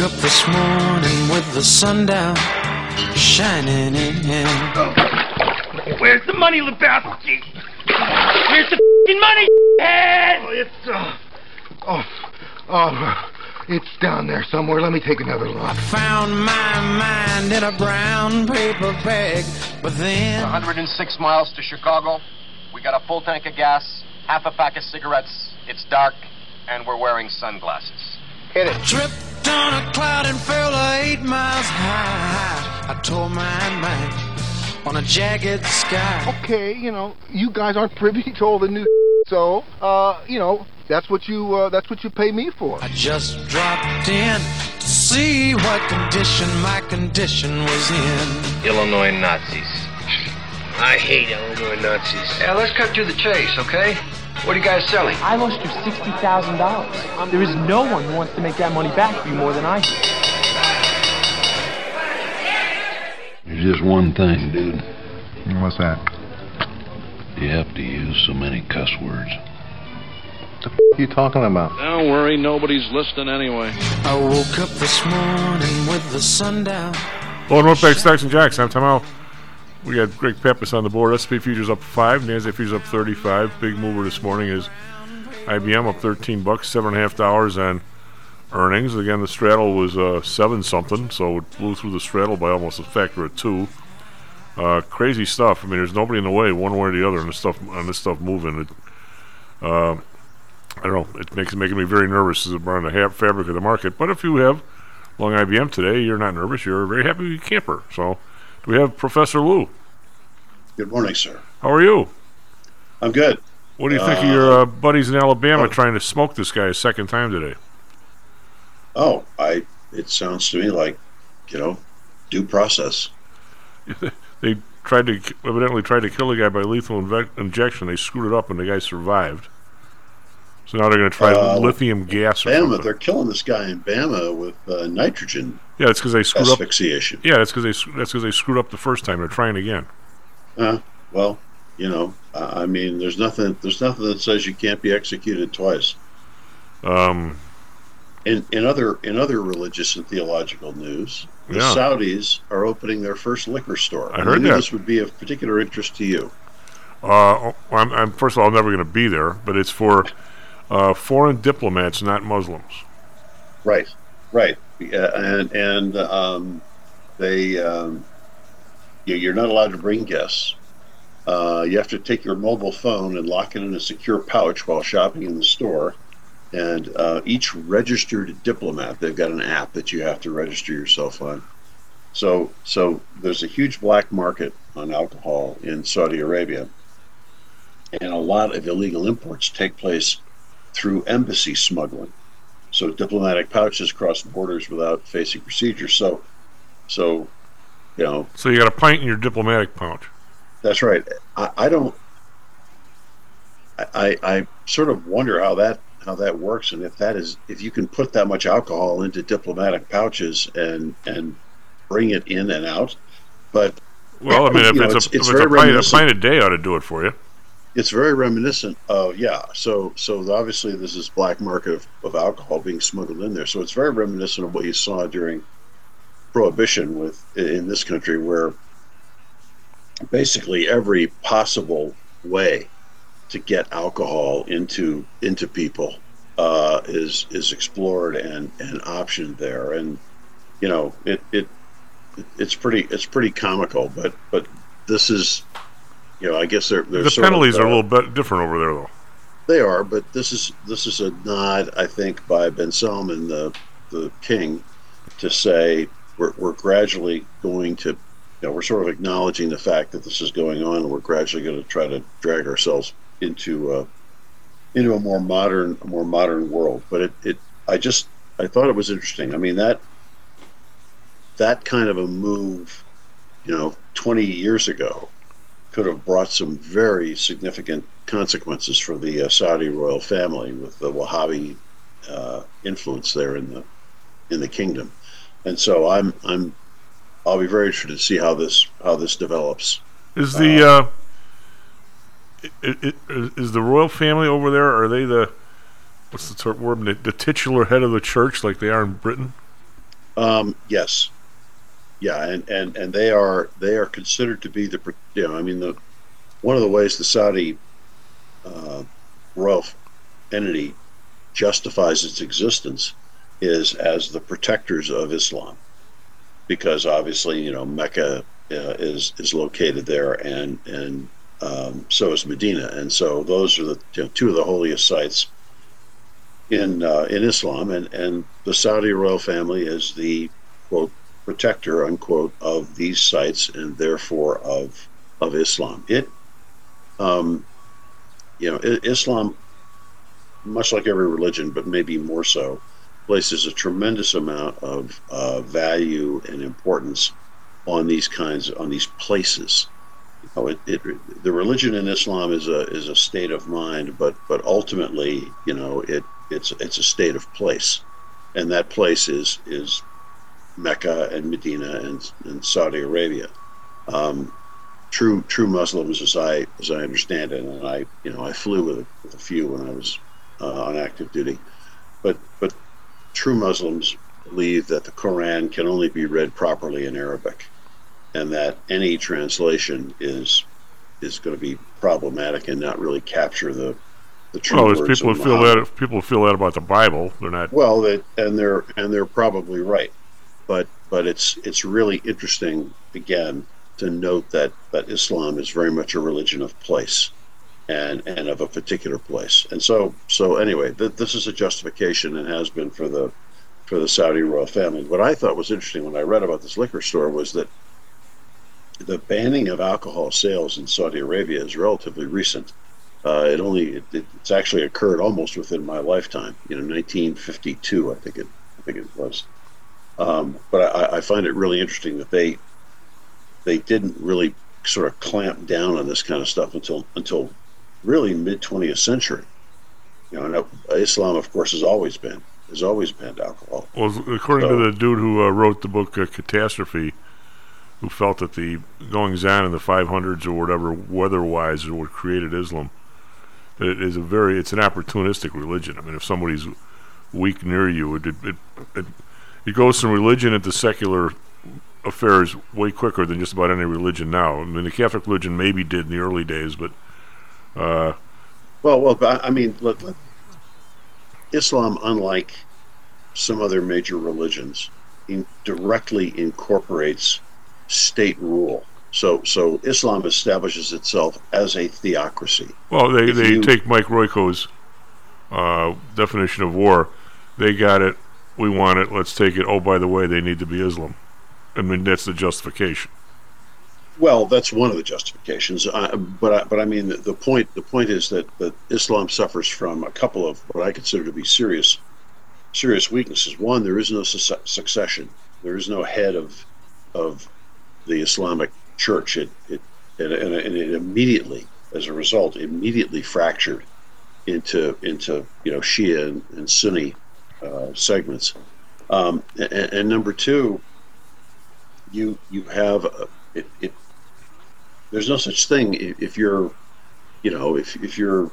woke up this morning with the sun down, shining in. Where's the money, Lebowski? Where's the fing money, head? Oh, it's, uh, oh, oh, it's down there somewhere. Let me take another look. I found my mind in a brown paper bag, but then 106 miles to Chicago. We got a full tank of gas, half a pack of cigarettes. It's dark, and we're wearing sunglasses. Hit it. tripped on a cloud and fell eight miles high. I tore my mind on a jagged sky. Okay, you know, you guys aren't privy to all the new so, uh, you know, that's what you, uh, that's what you pay me for. I just dropped in to see what condition my condition was in. Illinois Nazis. I hate Illinois Nazis. Yeah, let's cut to the chase, okay? What are you guys selling? I lost you sixty thousand dollars. There is no one who wants to make that money back for you more than I do. There's just one thing, dude. What's that? You have to use so many cuss words. What are you talking about? Don't worry, nobody's listening anyway. I woke up this morning with the sun down. Well, Northback Stocks and Jocks. I'm Tom out. We got Greg Pappas on the board. S&P futures up five. Nasdaq futures up 35. Big mover this morning is IBM up 13 bucks, seven and a half dollars on earnings. Again, the straddle was uh, seven something, so it blew through the straddle by almost a factor of two. Uh, crazy stuff. I mean, there's nobody in the way, one way or the other, on this stuff on this stuff moving. It, uh, I don't know. It makes making me very nervous as around the ha- fabric of the market. But if you have long IBM today, you're not nervous. You're a very happy camper. So, we have Professor Lou? Good morning, sir. How are you? I'm good. What do you think of your uh, buddies in Alabama trying to smoke this guy a second time today? Oh, I. It sounds to me like, you know, due process. they tried to evidently tried to kill the guy by lethal inve- injection. They screwed it up, and the guy survived. So now they're going to try Uh, lithium gas or Bama, something. they're killing this guy in Bama with uh, nitrogen Yeah, that's because they screwed up. asphyxiation. Yeah, that's because they that's because they screwed up the first time. They're trying again. Uh, well, you know, uh, I mean, there's nothing. There's nothing that says you can't be executed twice. Um, In in other in other religious and theological news, the Yeah. Saudis are opening their first liquor store. I And heard that. This would be of particular interest to you. uh, I'm, I'm first of all I'm never going to be there, but it's for uh, foreign diplomats, not Muslims. Right, right, Yeah, and and um, they um, you- you're not allowed to bring guests. Uh, you have to take your mobile phone and lock it in a secure pouch while shopping in the store. And uh, each registered diplomat, they've got an app that you have to register yourself on. So, so there's a huge black market on alcohol in Saudi Arabia, and a lot of illegal imports take place through embassy smuggling so diplomatic pouches cross borders without facing procedures. So, so you know So you got a pint in your diplomatic pouch. that's right. I, I don't. I, I sort of wonder how that how that works, and if that is if you can put that much alcohol into diplomatic pouches and and bring it in and out. But Well, I mean, if you know, it's, it's- a, it's if it's a, pint, a pint a day ought to do it for you. It's very reminiscent of yeah so so obviously there's this is black market of, of alcohol being smuggled in there. So it's very reminiscent of what you saw during prohibition with in this country where basically every possible way to get alcohol into into people uh, is is explored and and optioned there. And you know it it it's pretty it's pretty comical but but this is you know I guess they're, they're The sort of, penalties are a uh, little bit different over there, though. they are, but this is this is a nod, I think, by Ben Salman, the the king, to say we're we're gradually going to, you know, we're sort of acknowledging the fact that this is going on, and we're gradually going to try to drag ourselves into uh, into a more modern a more modern world. But it, it I just I thought it was interesting. I mean that that kind of a move, you know, 20 years ago could have brought some very significant consequences for the uh, Saudi royal family with the Wahhabi uh, influence there in the in the kingdom. And so I'm I'm I'll be very interested to see how this how this develops. Is the uh, i i i- is the royal family over there? Are they the what's the ter- word? The, the titular head of the church, like they are in Britain? Um, yes, yeah, and, and, and they are they are considered to be the you know I mean the one of the ways the Saudi uh, royal entity justifies its existence is as the protectors of Islam, because obviously you know Mecca uh, is is located there, and and um, so is Medina, and so those are the you know, two of the holiest sites in uh, in Islam, and and the Saudi royal family is the quote protector unquote of these sites, and therefore of of Islam. It, um, you know, Islam, much like every religion, but maybe more so, places a tremendous amount of uh, value and importance on these kinds on these places. You know, it, it, the religion in Islam is a is a state of mind, but but ultimately, you know, it it's it's a state of place, and that place is is Mecca and Medina and, and Saudi Arabia. Um, true true Muslims, as I as I understand it, and I you know I flew with a, with a few when I was uh, on active duty, but but true Muslims believe that the Quran can only be read properly in Arabic, and that any translation is is going to be problematic and not really capture the the true Well, words people who feel that people who feel that about the Bible. They're not. Well, that and they're and they're probably right, but but it's it's really interesting again to note that that Islam is very much a religion of place, and and of a particular place, and so so anyway, th- this is a justification and has been for the for the Saudi royal family. What I thought was interesting when I read about this liquor store was that the banning of alcohol sales in Saudi Arabia is relatively recent. Uh, it only it, it's actually occurred almost within my lifetime. You know, 1952, I think it I think it was. Um, but I, I find it really interesting that they they didn't really sort of clamp down on this kind of stuff until until really mid 20th century. You know, and Islam, of course, has always been has always banned alcohol. Well, according So- to the dude who uh, wrote the book uh, Catastrophe, who felt that the goings on in the 500s or whatever, weather-wise, is what created Islam. That it is a very, it's an opportunistic religion. I mean, if somebody's weak near you, it it it, it, goes from religion into secular affairs way quicker than just about any religion now. I mean, the Catholic religion maybe did in the early days, but uh, Well, well, I I mean, look, look, Islam, unlike some other major religions, in, directly incorporates state rule. So, so Islam establishes itself as a theocracy. Well, they, If they you- take Mike Royko's uh, definition of war. They got it. We want it. Let's take it. Oh, by the way, they need to be Islam. I mean, that's the justification. Well, that's one of the justifications, uh, but I, but I mean the, point the point is that, that Islam suffers from a couple of what I consider to be serious serious weaknesses. One, there is no su- succession. There is no head of of the Islamic Church. It it and, and, and it immediately, as a result, immediately fractured into into you know Shia and, and Sunni uh, segments. Um, and, and number two, you you have a, it, it there's no such thing if, if you're you know if, if you're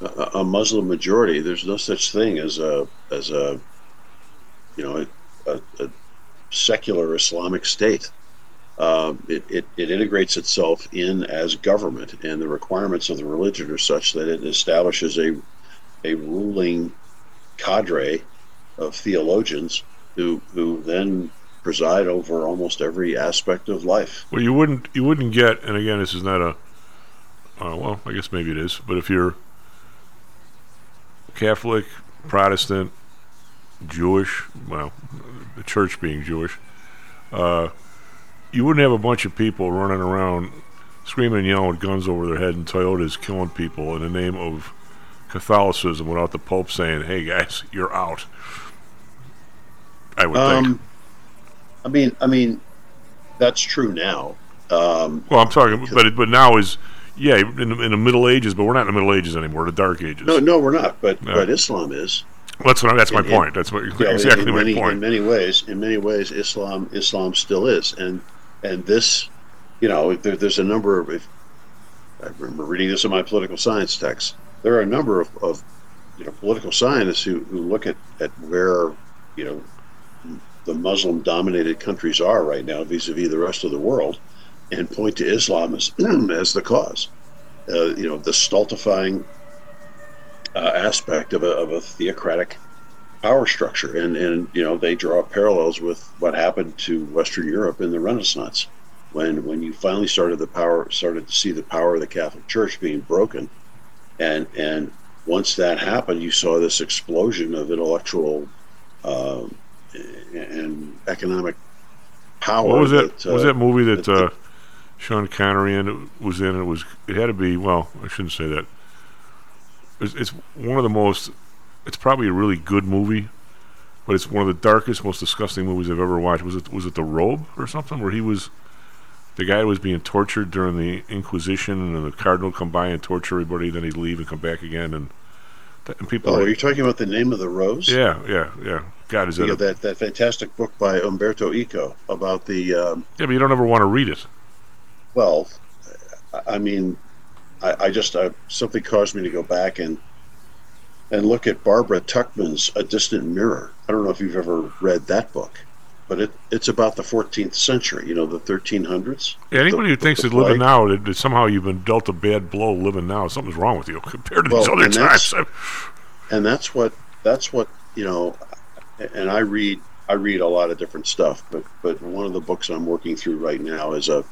a, a Muslim majority there's no such thing as a as a you know a, a secular Islamic state um, it, it, it integrates itself in as government and the requirements of the religion are such that it establishes a a ruling cadre of theologians who who then preside over almost every aspect of life Well, you wouldn't you wouldn't get, and again, this is not a. Uh, well, I guess maybe it is, but if you're Catholic, Protestant, Jewish, well, the church being Jewish, uh, you wouldn't have a bunch of people running around screaming and yelling with guns over their head and Toyotas killing people in the name of Catholicism without the Pope saying, "Hey guys, you're out." I would think. Um, I mean, I mean, that's true now. Um, Well, I'm talking, but it, but now is yeah in, the- in the Middle Ages, but we're not in the Middle Ages anymore. The Dark Ages. no, no, we're not. But No. but Islam is. that's what I, that's my In- in- point. That's what know, exactly in my many, In many ways, in many ways, Islam Islam still is, and and this, you know, there, there's a number of. If, I remember reading this in my political science text. There are a number of, of you know political scientists who, who look at, at where you know the Muslim dominated countries are right now vis-a-vis the rest of the world, and point to Islam as as the cause. Uh, you know, the stultifying uh, aspect of a, of a theocratic power structure, and and you know they draw parallels with what happened to Western Europe in the Renaissance, when when you finally started the power started to see the power of the Catholic Church being broken, and and once that happened, you saw this explosion of intellectual uh, and economic power. What was that? that, uh, was that movie that, that- uh, Sean Connery in was in? It was. It had to be. Well, I shouldn't say that. It's, it's one of the most. It's probably a really good movie, but it's one of the darkest, most disgusting movies I've ever watched. Was it? Was it The Robe or something? Where he was. The guy was being tortured during the Inquisition, and the cardinal come by and torture everybody. Then he'd leave and come back again, and, and people. Oh, are- are you talking about the name of the rose? yeah, yeah, yeah. God, is that? A, that that fantastic book by Umberto Eco about the um, yeah, but you don't ever want to read it. well, I- mean, I, I just I, something caused me to go back and and look at Barbara Tuchman's A Distant Mirror. I don't know if you've ever read that book, but it it's about the 14th century. You know, the 1300s. Yeah, anybody The- who thinks that living now that, that somehow you've been dealt a bad blow living now, something's wrong with you compared to these other and that's- times. and that's what that's what you know and i read i read a lot of different stuff but but one of the books i'm working through right now is a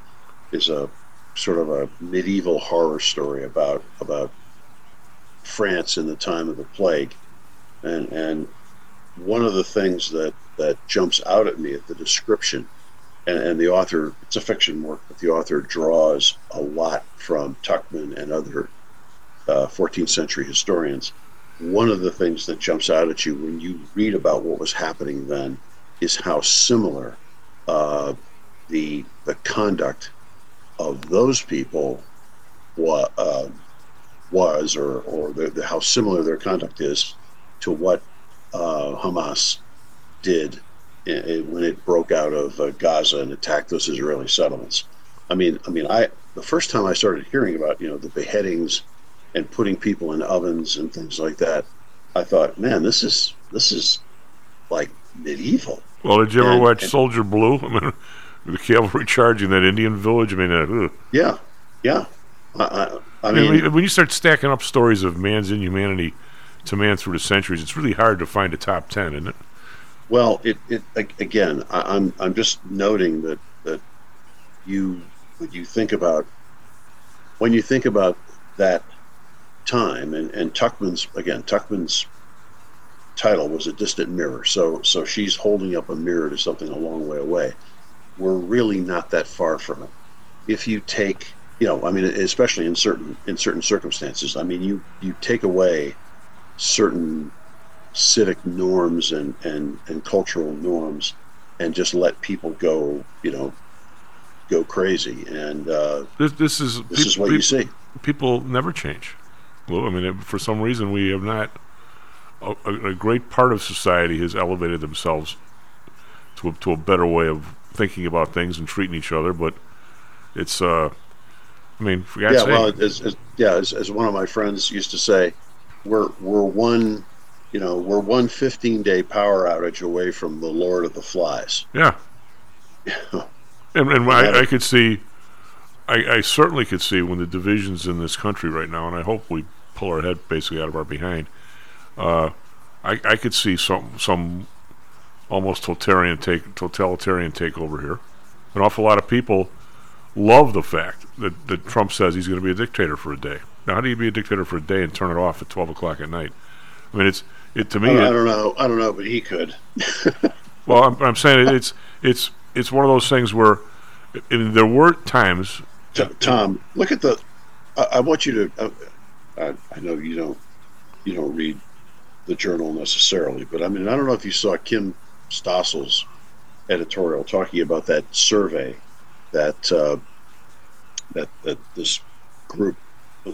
is a sort of a medieval horror story about about france in the time of the plague. And and one of the things that that jumps out at me at the description and, and the author it's a fiction work but the author draws a lot from Tuchman and other uh, 14th century historians one of the things that jumps out at you when you read about what was happening then is how similar uh, the the conduct of those people wa- uh, was, or or the, the, how similar their conduct is to what uh, Hamas did i i when it broke out of uh, Gaza and attacked those Israeli settlements. I mean, I mean, I the first time I started hearing about you know the beheadings and putting people in ovens and things like that, I thought, man, this is this is like medieval. well, did you ever and- watch and- Soldier Blue? I mean, the cavalry charging that Indian village. I mean, uh. Yeah, yeah. I, I, I mean, mean, when- you start stacking up stories of man's inhumanity to man through the centuries, it's really hard to find a top ten, isn't it? well, it, it again, I, I'm I'm just noting that that you when you think about when you think about that time and and Tuchman's again Tuchman's title was a distant mirror. So so she's holding up a mirror to something a long way away. We're really not that far from it. If you take you know i mean especially in certain in certain circumstances i mean you you take away certain civic norms and and and cultural norms and just let people go you know go crazy. And uh, This, this is this is what you see. People never change. Well, I mean, it- for some reason, we have not. A, a a great part of society has elevated themselves to a, to a better way of thinking about things and treating each other, but it's. uh I mean, for God's yeah sake, well as, as yeah as, as one of my friends used to say we're we're one you know we're one 15 day power outage away from the lord of the flies Yeah. And, and I, I could see, I, I certainly could see when the divisions in this country right now, and I hope we pull our head basically out of our behind. Uh, I, I could see some some almost totalitarian take totalitarian takeover here. An awful lot of people love the fact that, that Trump says he's going to be a dictator for a day. Now, how do you be a dictator for a day and turn it off at twelve o'clock at night? I mean, it's it to I me. don't, it- I don't know i don't know but he could well, I'm, I'm saying it, it's it's it's one of those things where and there were times. T- tom look at the i, I want you to uh, I, I know you don't you don't read the journal necessarily but i mean i don't know if you saw Kim Strassel's editorial talking about that survey that uh, that that this group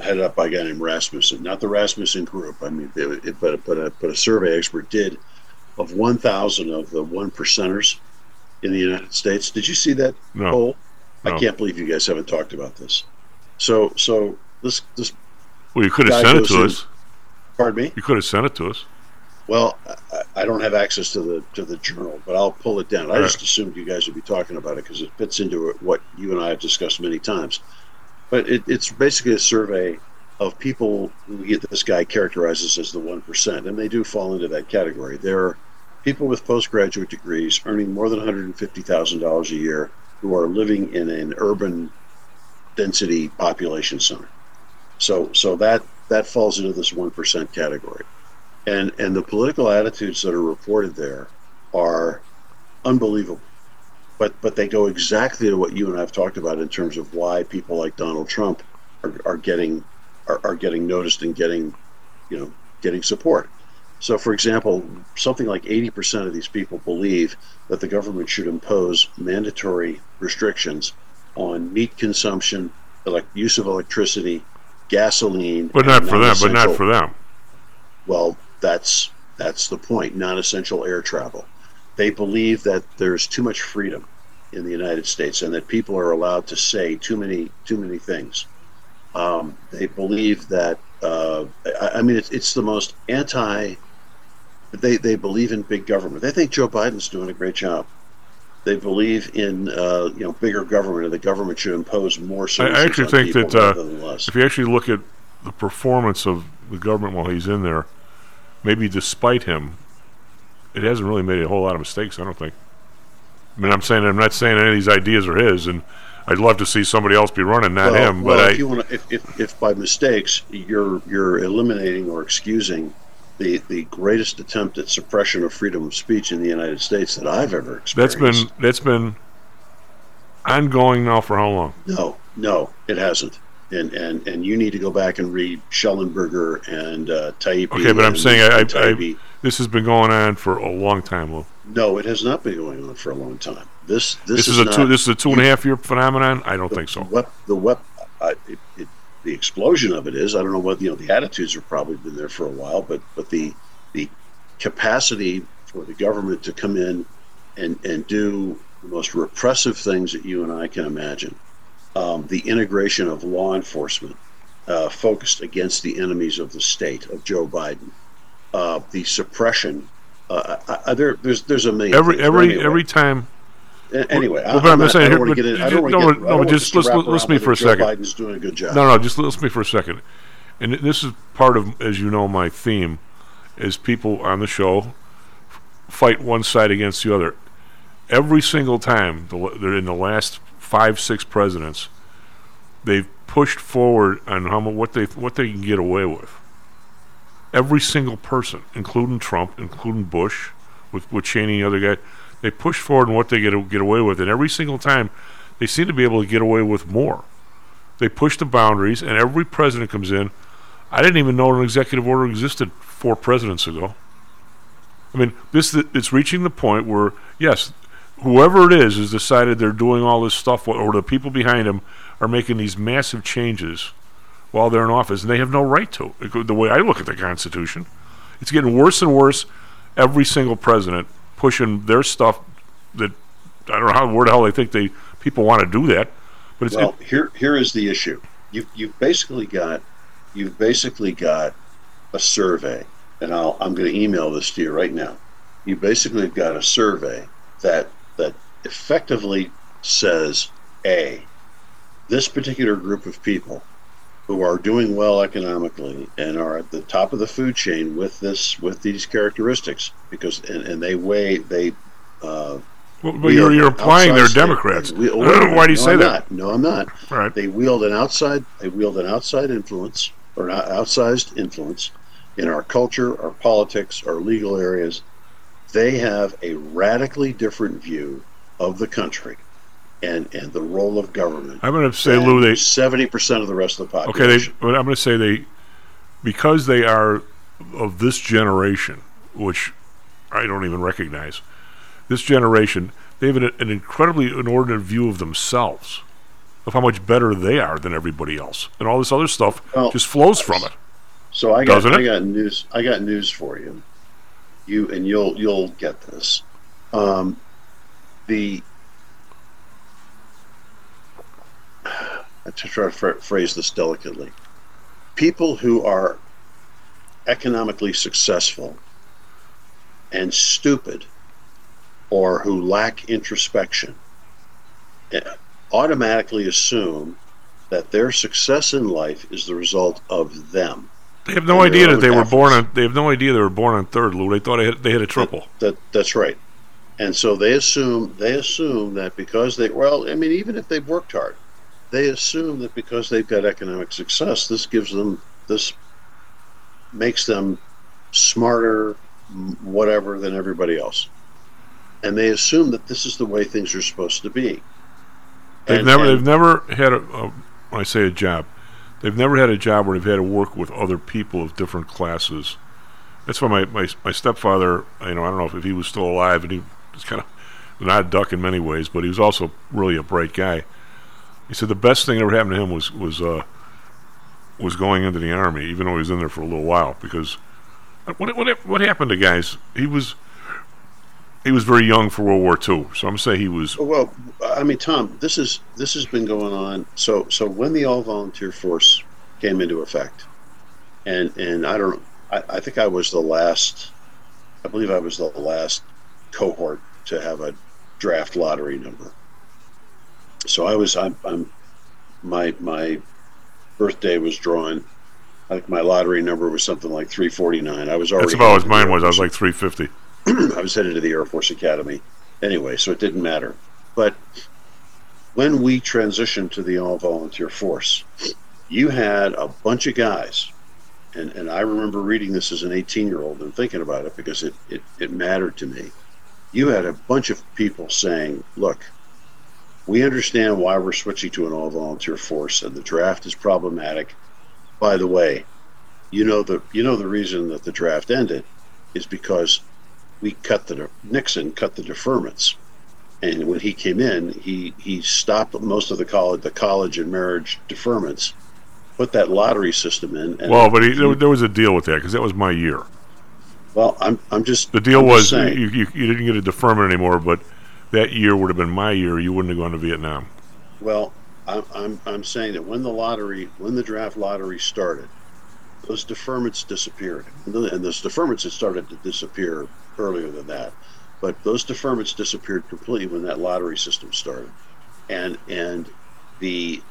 headed up by a guy named Rasmussen, not the Rasmussen group. I mean, it, it, but but a, but a survey expert did of 1,000 of the one percenters in the United States. Did you see that No. poll? No. I can't believe you guys haven't talked about this. So so this this Well, you could have sent it to in- us. pardon me. You could have sent it to us. Well, I, I don't have access to the to the journal, but I'll pull it down. I All just assumed you guys would be talking about it because it fits into what you and I have discussed many times. But it, it's basically a survey of people who get this guy characterizes as the one percent, and they do fall into that category. They're people with postgraduate degrees earning more than one hundred and fifty thousand dollars a year who are living in an urban density population center. So so that that falls into this one percent category. And and the political attitudes that are reported there are unbelievable. But but they go exactly to what you and I've talked about in terms of why people like Donald Trump are, are getting are, are getting noticed and getting you know getting support. So for example something like 80% of these people believe that the government should impose mandatory restrictions on meat consumption elect use of electricity gasoline But not for them. But not for them. well, that's that's the point. Non-essential air travel. They believe that there's too much freedom in the United States, and that people are allowed to say too many too many things. Um, they believe that. Uh, I, I mean, it's it's the most anti. They they believe in big government. They think Joe Biden's doing a great job. They believe in uh, you know bigger government, and the government should impose more I, actually on think that uh, rather than less. if you actually look at the performance of the government while he's in there, maybe despite him, it hasn't really made a whole lot of mistakes. I don't think. I mean, I'm saying I'm not saying any of these ideas are his, and I'd love to see somebody else be running, not well, him. well, but if I, you want to, if, if, if by mistakes you're you're eliminating or excusing the the greatest attempt at suppression of freedom of speech in the United States that I've ever that's experienced. been that's been ongoing now for how long? no, no, it hasn't. And and and you need to go back and read Shellenberger and uh, Taibbi. Okay, but I'm saying I, I. I this has been going on for a long time, Lou. no, it has not been going on for a long time. This this, This, is, a not, two this is a two and a half year phenomenon. I don't think so. What the what uh, it, it, the explosion of it is I don't know what you know the attitudes have probably been there for a while, but but the the capacity for the government to come in and and do the most repressive things that you and I can imagine. Um, the integration of law enforcement uh, focused against the enemies of the state of Joe Biden, uh, the suppression. Uh, I, I, there, there's there's a million. Every every anyway. every time. Anyway, Well, I, I'm not, saying I here- don't want to get in. I just- don't want no, get. no, I don't want just to listen- listen to me for a Joe second. Biden's doing a good job. No, no, just listen to me for a second. And this is part of, as you know, my theme is people on the show fight one side against the other. Every single time, they're in the last five, six presidents, they've pushed forward on how what they what they can get away with. Every single person, including Trump, including Bush, with with Cheney and the other guy, they push forward on what they get get away with, and every single time, they seem to be able to get away with more. They push the boundaries, and every president comes in. I didn't even know an executive order existed four presidents ago. I mean, this it's reaching the point where yes, whoever it is has decided they're doing all this stuff, or the people behind them are making these massive changes while they're in office, and they have no right to. The way I look at the Constitution, it's getting worse and worse. Every single president pushing their stuff that I don't know how where the hell they think they people want to do that, but it's well, here here is the issue. You you've basically got you've basically got a survey, and I'll I'm going to email this to you right now. You basically have got a survey that that effectively says a this particular group of people who are doing well economically and are at the top of the food chain with this with these characteristics because and, and they weigh they uh, Well, but you're, you're implying they're outside state- Democrats. we- Why do you no, say I'm that? not. No, I'm not. Right. They wield an outside. They wield an outside influence or an outsized influence in our culture, our politics, our legal areas. They have a radically different view of the country and and the role of government. I'm going to say, Lou, they seventy percent of the rest of the population. okay. They, but I'm going to say they because they are of this generation, which I don't even recognize. This generation, they have an, an incredibly inordinate view of themselves, of how much better they are than everybody else, and all this other stuff Well, just flows from it. So I got I got news I got news for you. You and you'll you'll get this. Um, the I to try to phrase this delicately. People who are economically successful and stupid or who lack introspection eh, automatically assume that their success in life is the result of them. They have no idea that they were born on. They have no idea they were born on third, Lou. They thought they had, they had a triple. That that's right. And so they assume they assume that because they well, I mean, even if they've worked hard, they assume that because they've got economic success, this gives them this makes them smarter, whatever than everybody else, and they assume that this is the way things are supposed to be. They've And- never. and- they've never had a. a when I say a job, they've never had a job where they've had to work with other people of different classes. That's why my, my, my stepfather, you know, I don't know if, if he was still alive, and he was kind of not a duck in many ways, but he was also really a bright guy. He said the best thing that ever happened to him was was uh, was going into the army, even though he was in there for a little while. Because what what what happened to guys? He was he was very young for World War II, so I'm say he was Well, I mean, Tom, this is this has been going on. So, so when the all volunteer force came into effect, and and I don't, I, I think I was the last. I believe I was the last cohort to have a draft lottery number. So I was, I'm, I'm my my birthday was drawn. I think my lottery number was something like 349. I was already. That's about as mine was. I was like 350. I was headed to the Air Force Academy anyway, so it didn't matter. But when we transitioned to the all volunteer force, you had a bunch of guys, and, and I remember reading this as an 18 year old and thinking about it because it, it, it mattered to me. You had a bunch of people saying, look, we understand why we're switching to an all volunteer force, and the draft is problematic. By the way, you know the you know the reason that the draft ended is because we cut the Nixon cut the deferments, and when he came in, he he stopped most of the college the college and marriage deferments, put that lottery system in. And Well, but he, there, there was a deal with that because that was my year. well, I'm I'm just The deal I'm was you, you, you didn't get a deferment anymore, but that year would have been my year. You wouldn't have gone to Vietnam. Well, I'm, I'm, I'm saying that when the lottery, when the draft lottery started, those deferments disappeared. And the- and those deferments had started to disappear earlier than that. But those deferments disappeared completely when that lottery system started. And, and the,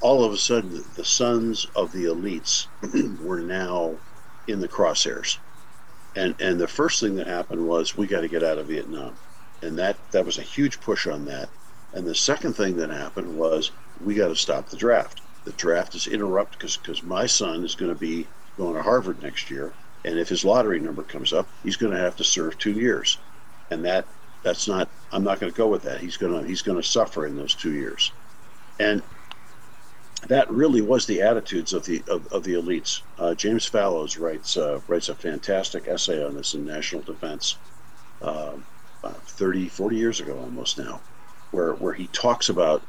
all of a sudden, the sons of the elites were now in the crosshairs. And, and the first thing that happened was we got to get out of Vietnam. And that, that was a huge push on that. And the second thing that happened was we got to stop the draft. The draft is interrupted because because my son is going to be going to Harvard next year, and if his lottery number comes up, he's going to have to serve two years, and that that's not. I'm not going to go with that. He's going to he's going to suffer in those two years, and that really was the attitudes of the of, of the elites. Uh, James Fallows writes uh, writes a fantastic essay on this in National Defense, uh, 30, 40 years ago almost now, where where he talks about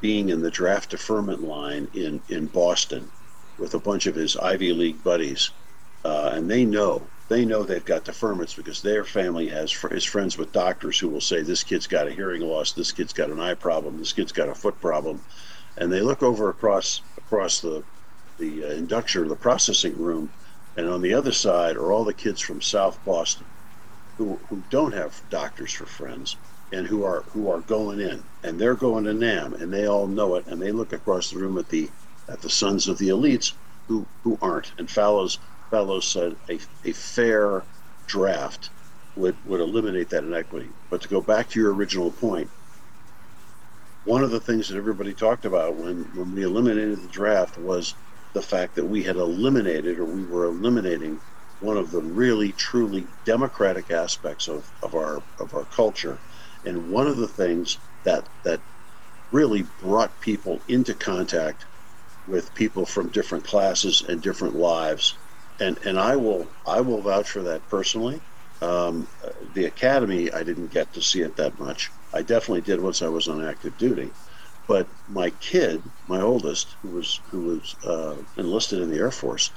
being in the draft deferment line in in Boston with a bunch of his Ivy League buddies, uh, and they know they know they've got deferments because their family has fr- is friends with doctors who will say this kid's got a hearing loss, this kid's got an eye problem, this kid's got a foot problem, and they look over across across the the uh, the processing room, and on the other side are all the kids from South Boston who who don't have doctors for friends and who are who are going in. And they're going to NAM and they all know it and they look across the room at the at the sons of the elites who who aren't. And Fallows Fallows said a, a fair draft would would eliminate that inequity. But to go back to your original point one of the things that everybody talked about when when we eliminated the draft was the fact that we had eliminated or we were eliminating one of the really truly democratic aspects of, of our of our culture. And one of the things that that really brought people into contact with people from different classes and different lives. And and I will I will vouch for that personally. Um, the academy I didn't get to see it that much. I definitely did once I was on active duty. But my kid my oldest who was who was uh, enlisted in the Air Force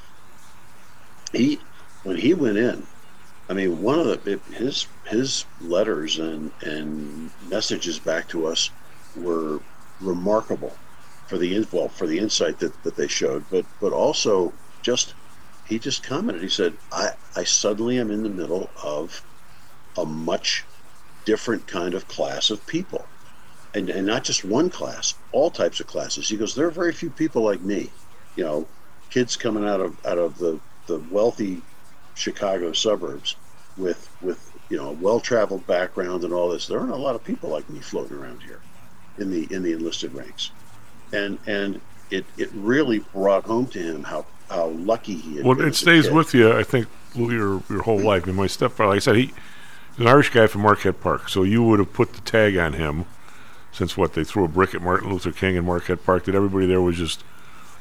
he when he went in I mean, one of the his his letters and and messages back to us were remarkable for the well for the insight that, that they showed, but but also just he just commented. He said, "I I suddenly am in the middle of a much different kind of class of people, and and not just one class, all types of classes." He goes, "There are very few people like me, you know, kids coming out of out of the the wealthy Chicago suburbs with with you know a well-traveled background and all this. There aren't a lot of people like me floating around here in the in the enlisted ranks, and and it it really brought home to him how how lucky he had Well, it stays with you, I think, your your whole life. I mean, my stepfather, like I said, he he's an Irish guy from Marquette Park, so you would have put the tag on him since what they threw a brick at Martin Luther King in Marquette Park. That everybody there was just,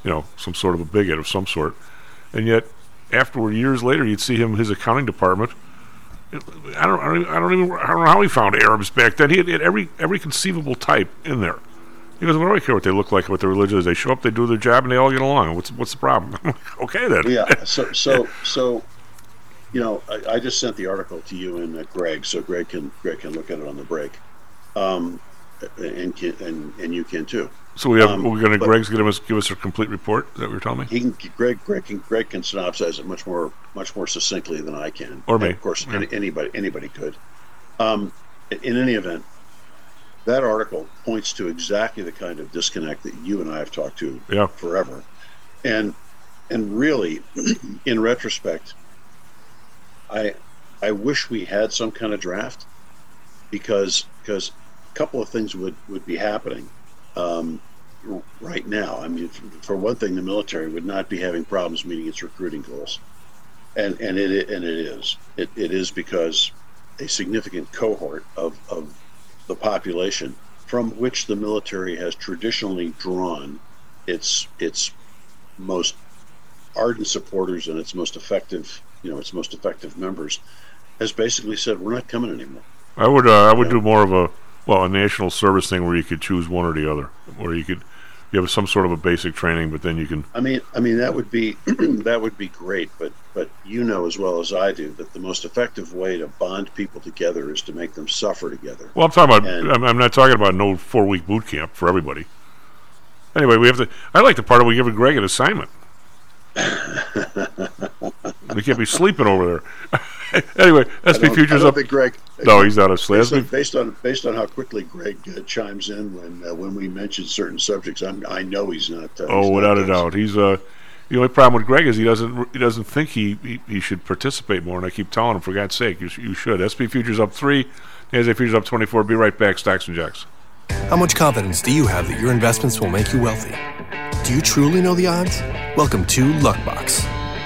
you know, some sort of a bigot of some sort, and yet afterward, years later, you'd see him his accounting department. I don't, I don't, even- I don't even, I don't know how he found Arabs back then. He had, he had every every conceivable type in there. He goes, "What do I care what they look like, what their religion is? They show up, they do their job, and they all get along. What's what's the problem?" Okay then. yeah. So so so, you know, I, I just sent the article to you and uh, Greg, so Greg can Greg can look at it on the break, um, and can, and and you can too. So we have Um, we're going to Greg's going to give us, a complete report. That what you're telling me? He can Greg Greg can Greg can synopsize it much more much more succinctly than I can. Or me. And of course, Yeah. any, anybody anybody could. Um, in any event, that article points to exactly the kind of disconnect that you and I have talked to Yeah. forever, and and really, in retrospect, I I wish we had some kind of draft because because a couple of things would would be happening um, right now. I mean, for one thing, the military would not be having problems meeting its recruiting goals, and and it and it is it, it is because a significant cohort of of the population from which the military has traditionally drawn its its most ardent supporters and its most effective you know its most effective members has basically said we're not coming anymore. I would uh, I would do more of a well a national service thing where you could choose one or the other, where you could you have some sort of a basic training, but then you can I mean, I mean that would be that would be great, but but you know as well as I do that the most effective way to bond people together is to make them suffer together. Well, I'm talking about. And- I'm, not talking about no four week boot camp for everybody. Anyway, we have to. I like the part where we give Greg an assignment. we can't be sleeping over there. anyway, I SP don't- I Futures don't up. think Greg. No, he's not asleep. Based on, SP based on based on how quickly Greg uh, chimes in when uh, when we mention certain subjects, I'm, I know he's not. Uh, Oh, he's without not a doubt, he's uh. The only problem with Greg is he doesn't he doesn't think he, he, he should participate more, and I keep telling him for God's sake you, you should. SP Futures up three, NASDAQ Futures up twenty four. Be right back, Stocks and Jocks. How much confidence do you have that your investments will make you wealthy? Do you truly know the odds? Welcome to Luckbox,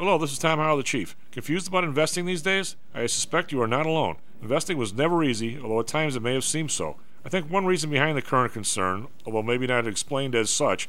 Hello, this is Tom Howell, the Chief. Confused about investing these days? I suspect you are not alone. Investing was never easy, although at times it may have seemed so. I think one reason behind the current concern, although maybe not explained as such,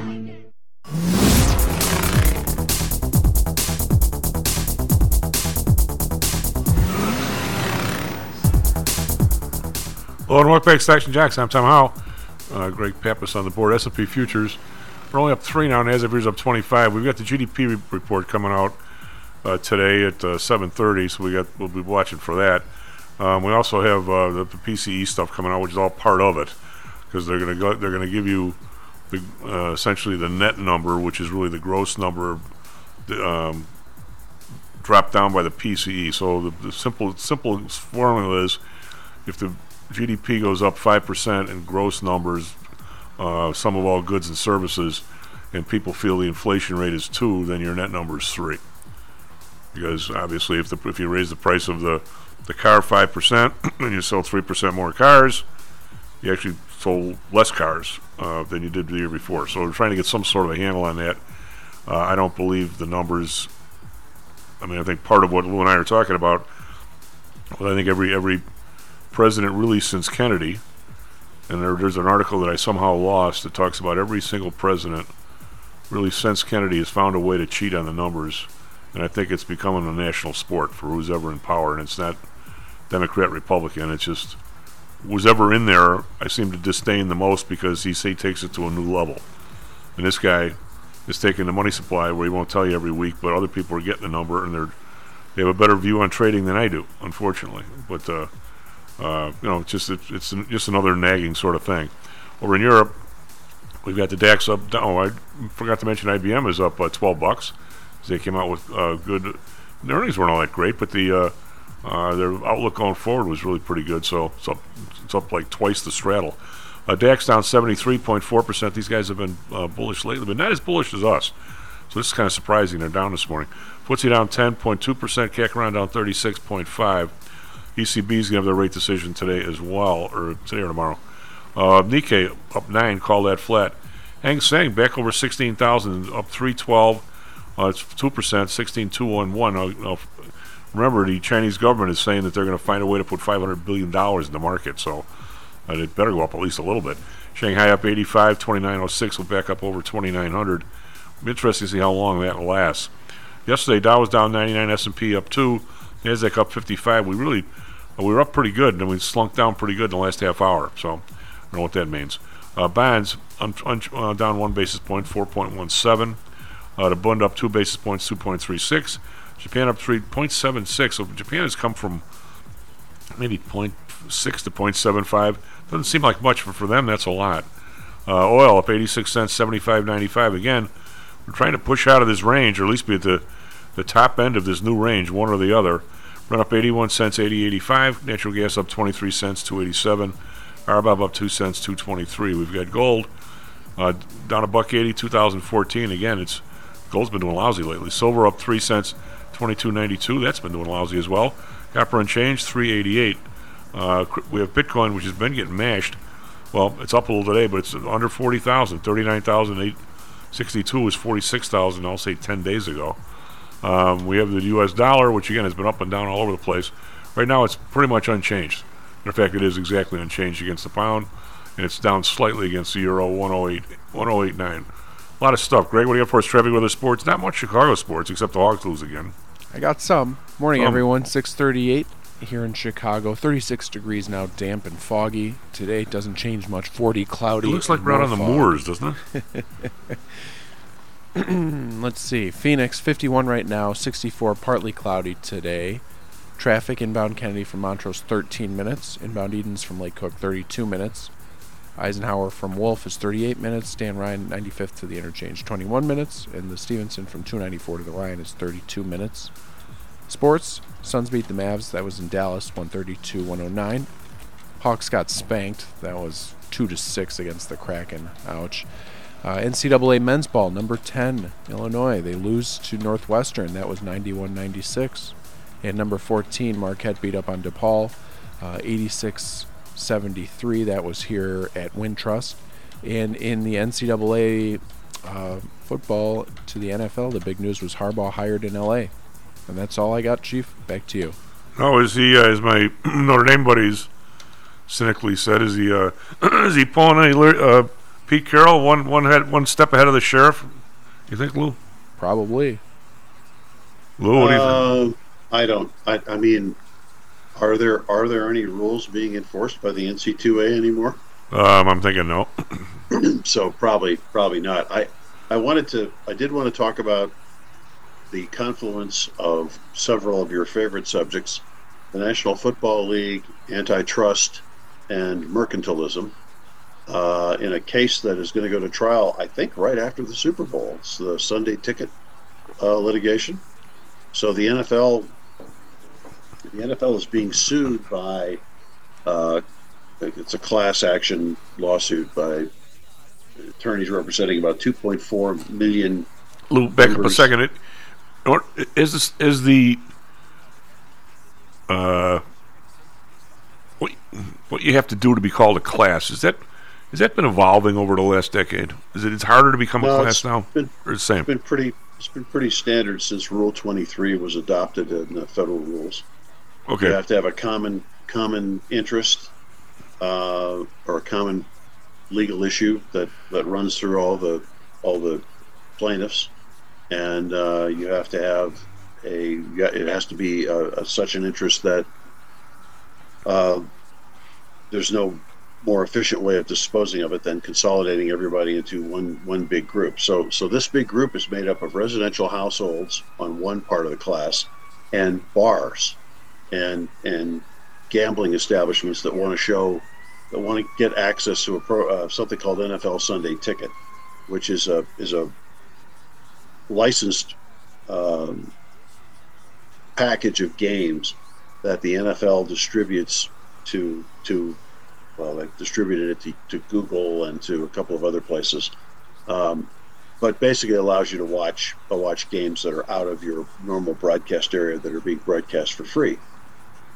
Hello and welcome back to and Jocks. I'm Tom Howell. Uh, Greg Pappas on the board. S&P futures. We're only up three now, and as of here's up 25. We've got the GDP re- report coming out uh, today at uh, 7:30, so we got we'll be watching for that. Um, we also have uh, the, the PCE stuff coming out, which is all part of it, because they're going to go. They're going to give you the, uh, essentially the net number, which is really the gross number, um, dropped down by the PCE. So the, the simple simple formula is if the GDP goes up 5% in gross numbers, uh, of all goods and services, and people feel the inflation rate is 2, then your net number is 3. Because obviously, if, the, if you raise the price of the, the car 5% and you sell 3% more cars, you actually sold less cars uh, than you did the year before. So we're trying to get some sort of a handle on that. Uh, I don't believe the numbers. I mean, I think part of what Lou and I are talking about. Well, I think every every president really since Kennedy, and there, there's an article that I somehow lost that talks about every single president really since Kennedy has found a way to cheat on the numbers, and I think it's becoming a national sport for who's ever in power, and it's not Democrat, Republican. It's just who's ever in there. I seem to disdain the most because he say takes it to a new level, and this guy is taking the money supply where he won't tell you every week, but other people are getting the number, and they're they have a better view on trading than I do, unfortunately. But uh, uh, you know, it's just it's, just another nagging sort of thing. Over in Europe, we've got the DAX up. Oh, I forgot to mention IBM is up uh, 12 bucks. They came out with uh, good. Earnings weren't all that great, but the uh, uh, their outlook going forward was really pretty good. So it's up, it's up like twice the straddle. DAX down 73.4 percent. These guys have been bullish lately, but not as bullish as us. So this is kind of surprising. They're down this morning. FTSE down 10.2 percent. CAC around down 36.5. ECB is going to have their rate decision today as well, or today or tomorrow. Uh, Nikkei up nine, call that flat. Hang Seng back over 16,000, up 312. Uh, it's 2%, 16,211. Uh, now, remember, the Chinese government is saying that they're going to find a way to put $500 billion in the market, so uh, it better go up at least a little bit. Shanghai up 85, 2906 will back up over 2,900. I'm to see how long that lasts. Yesterday, Dow was down 99, S&P up 2, Nasdaq up 55. We really, uh, we were up pretty good, and we slunk down pretty good in the last half hour, so I don't know what that means. Uh, bonds un- un- uh, down one basis point, 4.17. Uh, the Bund up two basis points, 2.36. Japan up 3.76. So Japan has come from maybe 0.6 to 0.75. Doesn't seem like much, but for them, that's a lot. Uh, oil up 86 cents, 75.95. Again, we're trying to push out of this range, or at least be at the, the top end of this new range, one or the other. Run up 81 cents, 80.85. Natural gas up 23 cents, 287. RBOB up 2 cents, 223. We've got gold uh, down a buck 80, 2014. Again, it's gold's been doing lousy lately. Silver up 3 cents, 22.92. That's been doing lousy as well. Copper Unchanged, 388. Uh, we have Bitcoin, which has been getting mashed. Well, it's up a little today, but it's under 40,000. 39,862 was 46,000, I'll say 10 days ago. Um, we have the U.S. dollar, which again has been up and down all over the place. Right now, it's pretty much unchanged. In fact, it is exactly unchanged against the pound, and it's down slightly against the euro, 108, 1089. A lot of stuff. Greg, what do you got for us? Traffic weather sports. Not much Chicago sports, except the Hawks lose again. I got some. Morning, Some. everyone. 638 here in Chicago. 36 degrees now, damp and foggy. Today it doesn't change much. 40 cloudy. It looks like we're out on the fog. moors, doesn't it? Let's see. Phoenix 51 right now, 64 partly cloudy today. Traffic inbound Kennedy from Montrose 13 minutes. Inbound Edens from Lake Cook 32 minutes. Eisenhower from Wolf is 38 minutes. Dan Ryan 95th to the interchange 21 minutes. And the Stevenson from 294 to the Ryan is 32 minutes. Sports Suns beat the Mavs. That was in Dallas 132 109. Hawks got spanked. That was 2 to 6 against the Kraken. Ouch. Uh, NCAA men's ball, number 10, Illinois. They lose to Northwestern. That was 91 96. And number 14, Marquette beat up on DePaul, uh, 86 73. That was here at Wintrust. And in the NCAA uh, football to the NFL, the big news was Harbaugh hired in LA. And that's all I got, Chief. Back to you. No, is he, uh, as my Notre Dame buddies cynically said, is he, uh, is he pulling any, uh, Pete Carroll one, one, head, one step ahead of the sheriff? You think, Lou? Probably. Lou, what do you think? Uh, I don't. I, I mean, are there are there any rules being enforced by the NC2A anymore? Um, I'm thinking no. so probably probably not. I I wanted to. I did want to talk about the confluence of several of your favorite subjects: the National Football League, antitrust, and mercantilism. Uh, in a case that is going to go to trial, I think, right after the Super Bowl. It's the Sunday ticket uh, litigation. So the NFL, the NFL is being sued by, uh, it's a class action lawsuit by attorneys representing about 2.4 million. Lou, back up a second. It, or- is this is the uh, what what you have to do to be called a class? Is that has that been evolving over the last decade? Is it it's harder to become No, a class it's now, been- or the same? It's been pretty. It's been pretty standard since Rule 23 was adopted in the federal rules. Okay. You have to have a common common interest uh, or a common legal issue that, that runs through all the all the plaintiffs, and uh, you have to have a. It has to be a, a, such an interest that uh, there's no more efficient way of disposing of it than consolidating everybody into one one big group. So so this big group is made up of residential households on one part of the class and bars and and gambling establishments that want to show that want to get access to a pro, uh, something called NFL Sunday Ticket, which is a is a licensed um, package of games that the NFL distributes to to well, they distributed it to, to Google and to a couple of other places. Um, but basically it allows you to watch uh, watch games that are out of your normal broadcast area that are being broadcast for free.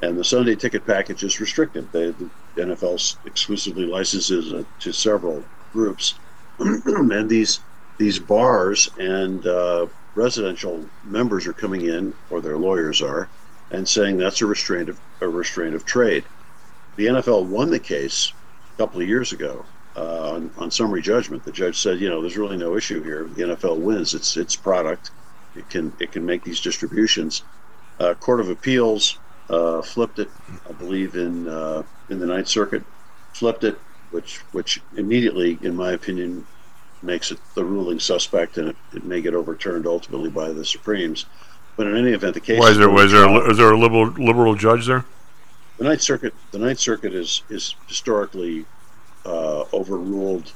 And the Sunday ticket package is restricted. They, the NFL exclusively licenses it to several groups, and these these bars and uh, residential members are coming in, or their lawyers are, and saying that's a restraint of a restraint of trade. The NFL won the case a couple of years ago uh, on, on summary judgment. The judge said, you know, there's really no issue here. The NFL wins. It's its product. It can it can make these distributions. Uh, Court of Appeals uh, flipped it, I believe, in uh, in the Ninth Circuit, flipped it, which which immediately, in my opinion, makes it the ruling suspect, and it, it may get overturned ultimately by the Supremes. But in any event, the case. Why is there was there is there a liberal liberal judge there? The Ninth Circuit, the Ninth Circuit is is historically uh, overruled,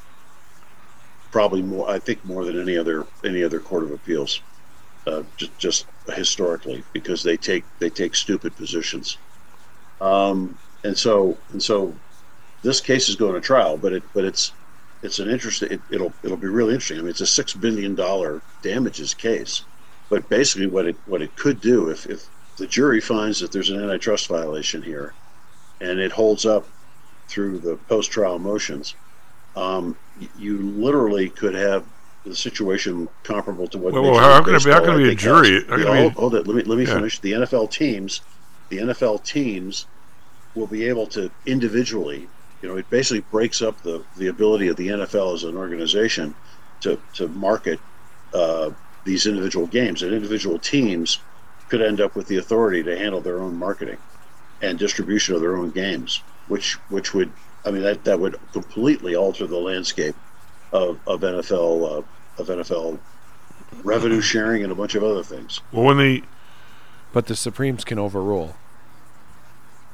probably more. I think more than any other any other court of appeals, uh, just just historically, because they take they take stupid positions, um, and so and so, this case is going to trial, but it but it's it's an interesting. It, it'll it'll be really interesting. I mean, it's a six billion dollar damages case, but basically, what it what it could do if if the jury finds that there's an antitrust violation here, and it holds up through the post-trial motions, um, you literally could have the situation comparable to what. Well, Major well, how League can it be- how can it be a jury? has. How can Yeah, it be- hold, hold it. Let me let me Yeah. finish. The NFL teams, the NFL teams, will be able to individually. You know, it basically breaks up the the ability of the NFL as an organization to to market uh, these individual games, and individual teams could end up with the authority to handle their own marketing and distribution of their own games, which which would I mean that that would completely alter the landscape of, of NFL uh, of NFL revenue sharing and a bunch of other things. Well, when the But the Supremes can overrule.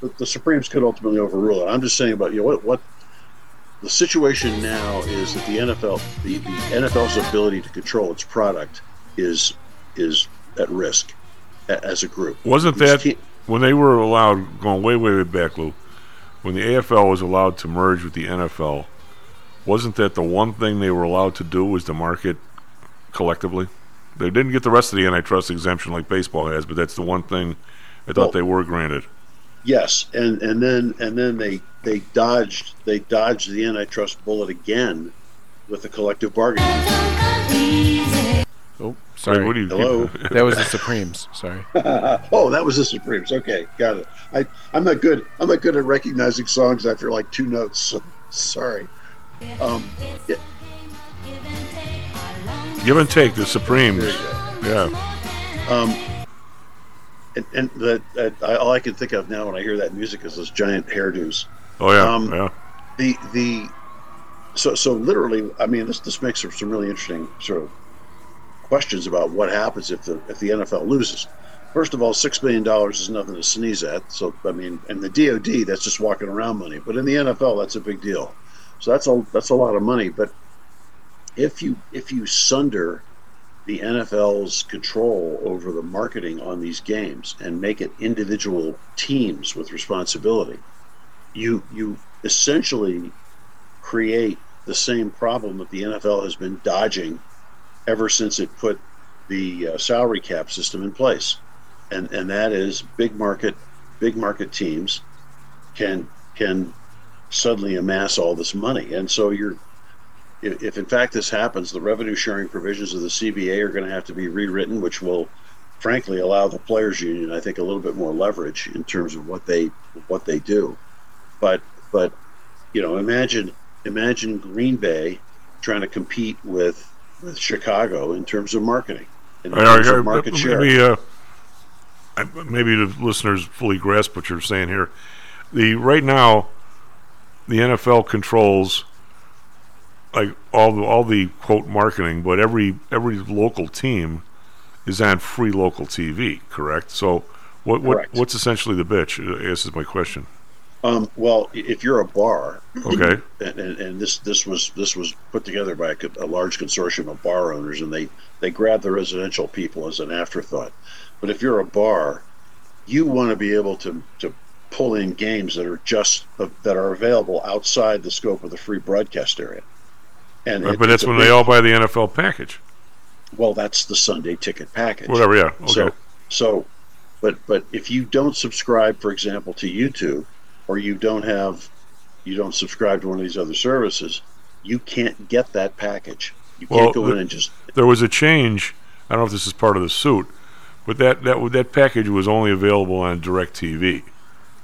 The, the Supremes could ultimately overrule it. I'm just saying about you know what what the situation now is that the NFL the, the NFL's ability to control its product is is at risk a- as a group. Wasn't We that when they were allowed going way way way back, Lou? When the AFL was allowed to merge with the NFL, wasn't that the one thing they were allowed to do was to market collectively? They didn't get the rest of the antitrust exemption like baseball has, but that's the one thing I thought Well- they were granted. Yes, and and then and then they they dodged they dodged the antitrust bullet again with the collective bargaining. Oh, sorry. what do you- Hello? that was the Supremes. Sorry. oh, that was the Supremes. Okay, got it. I I'm not good. I'm not good at recognizing songs after like two notes. So, sorry. Um, yeah, Give and take, the Supremes. Yeah. um, and, and that, that I, all I can think of now when I hear that music is those giant hairdos. Oh yeah, Um, yeah. The the so so literally, I mean, this this makes for some really interesting sort of questions about what happens if the if the NFL loses. First of all, six billion dollars is nothing to sneeze at. So I mean, and the DoD that's just walking around money, but in the NFL that's a big deal. So that's a that's a lot of money. But if you if you sunder the NFL's control over the marketing on these games and make it individual teams with responsibility, you you essentially create the same problem that the NFL has been dodging ever since it put the uh, salary cap system in place, and and that is big market big market teams can can suddenly amass all this money, and so you're if, if in fact this happens, the revenue sharing provisions of the CBA are going to have to be rewritten, which will frankly allow the players union I think a little bit more leverage in terms of what they what they do. But but you know imagine imagine Green Bay trying to compete with with Chicago in terms of marketing in terms of market share maybe, uh, I- maybe the listeners fully grasp what you're saying here. The right now, the NFL controls like all the all the quote marketing, but every every local team is on free local TV. Correct. So, what what Correct. what's essentially the bitch? Uh, This is my question. Um, well, if you're a bar, Okay. and, and, and this this was this was put together by a, a large consortium of bar owners, and they they grabbed the residential people as an afterthought. But if you're a bar, you want to be able to to pull in games that are just that are available outside the scope of the free broadcast area. And Right, it- but it's that's when big- they all buy the NFL package. well, that's the Sunday ticket package. Whatever, yeah, okay. So, so, but but if you don't subscribe, for example, to YouTube, or you don't have, you don't subscribe to one of these other services, you can't get that package. You can't go in and just. there was a change. I don't know if this is part of the suit, but that that that package was only available on DirecTV.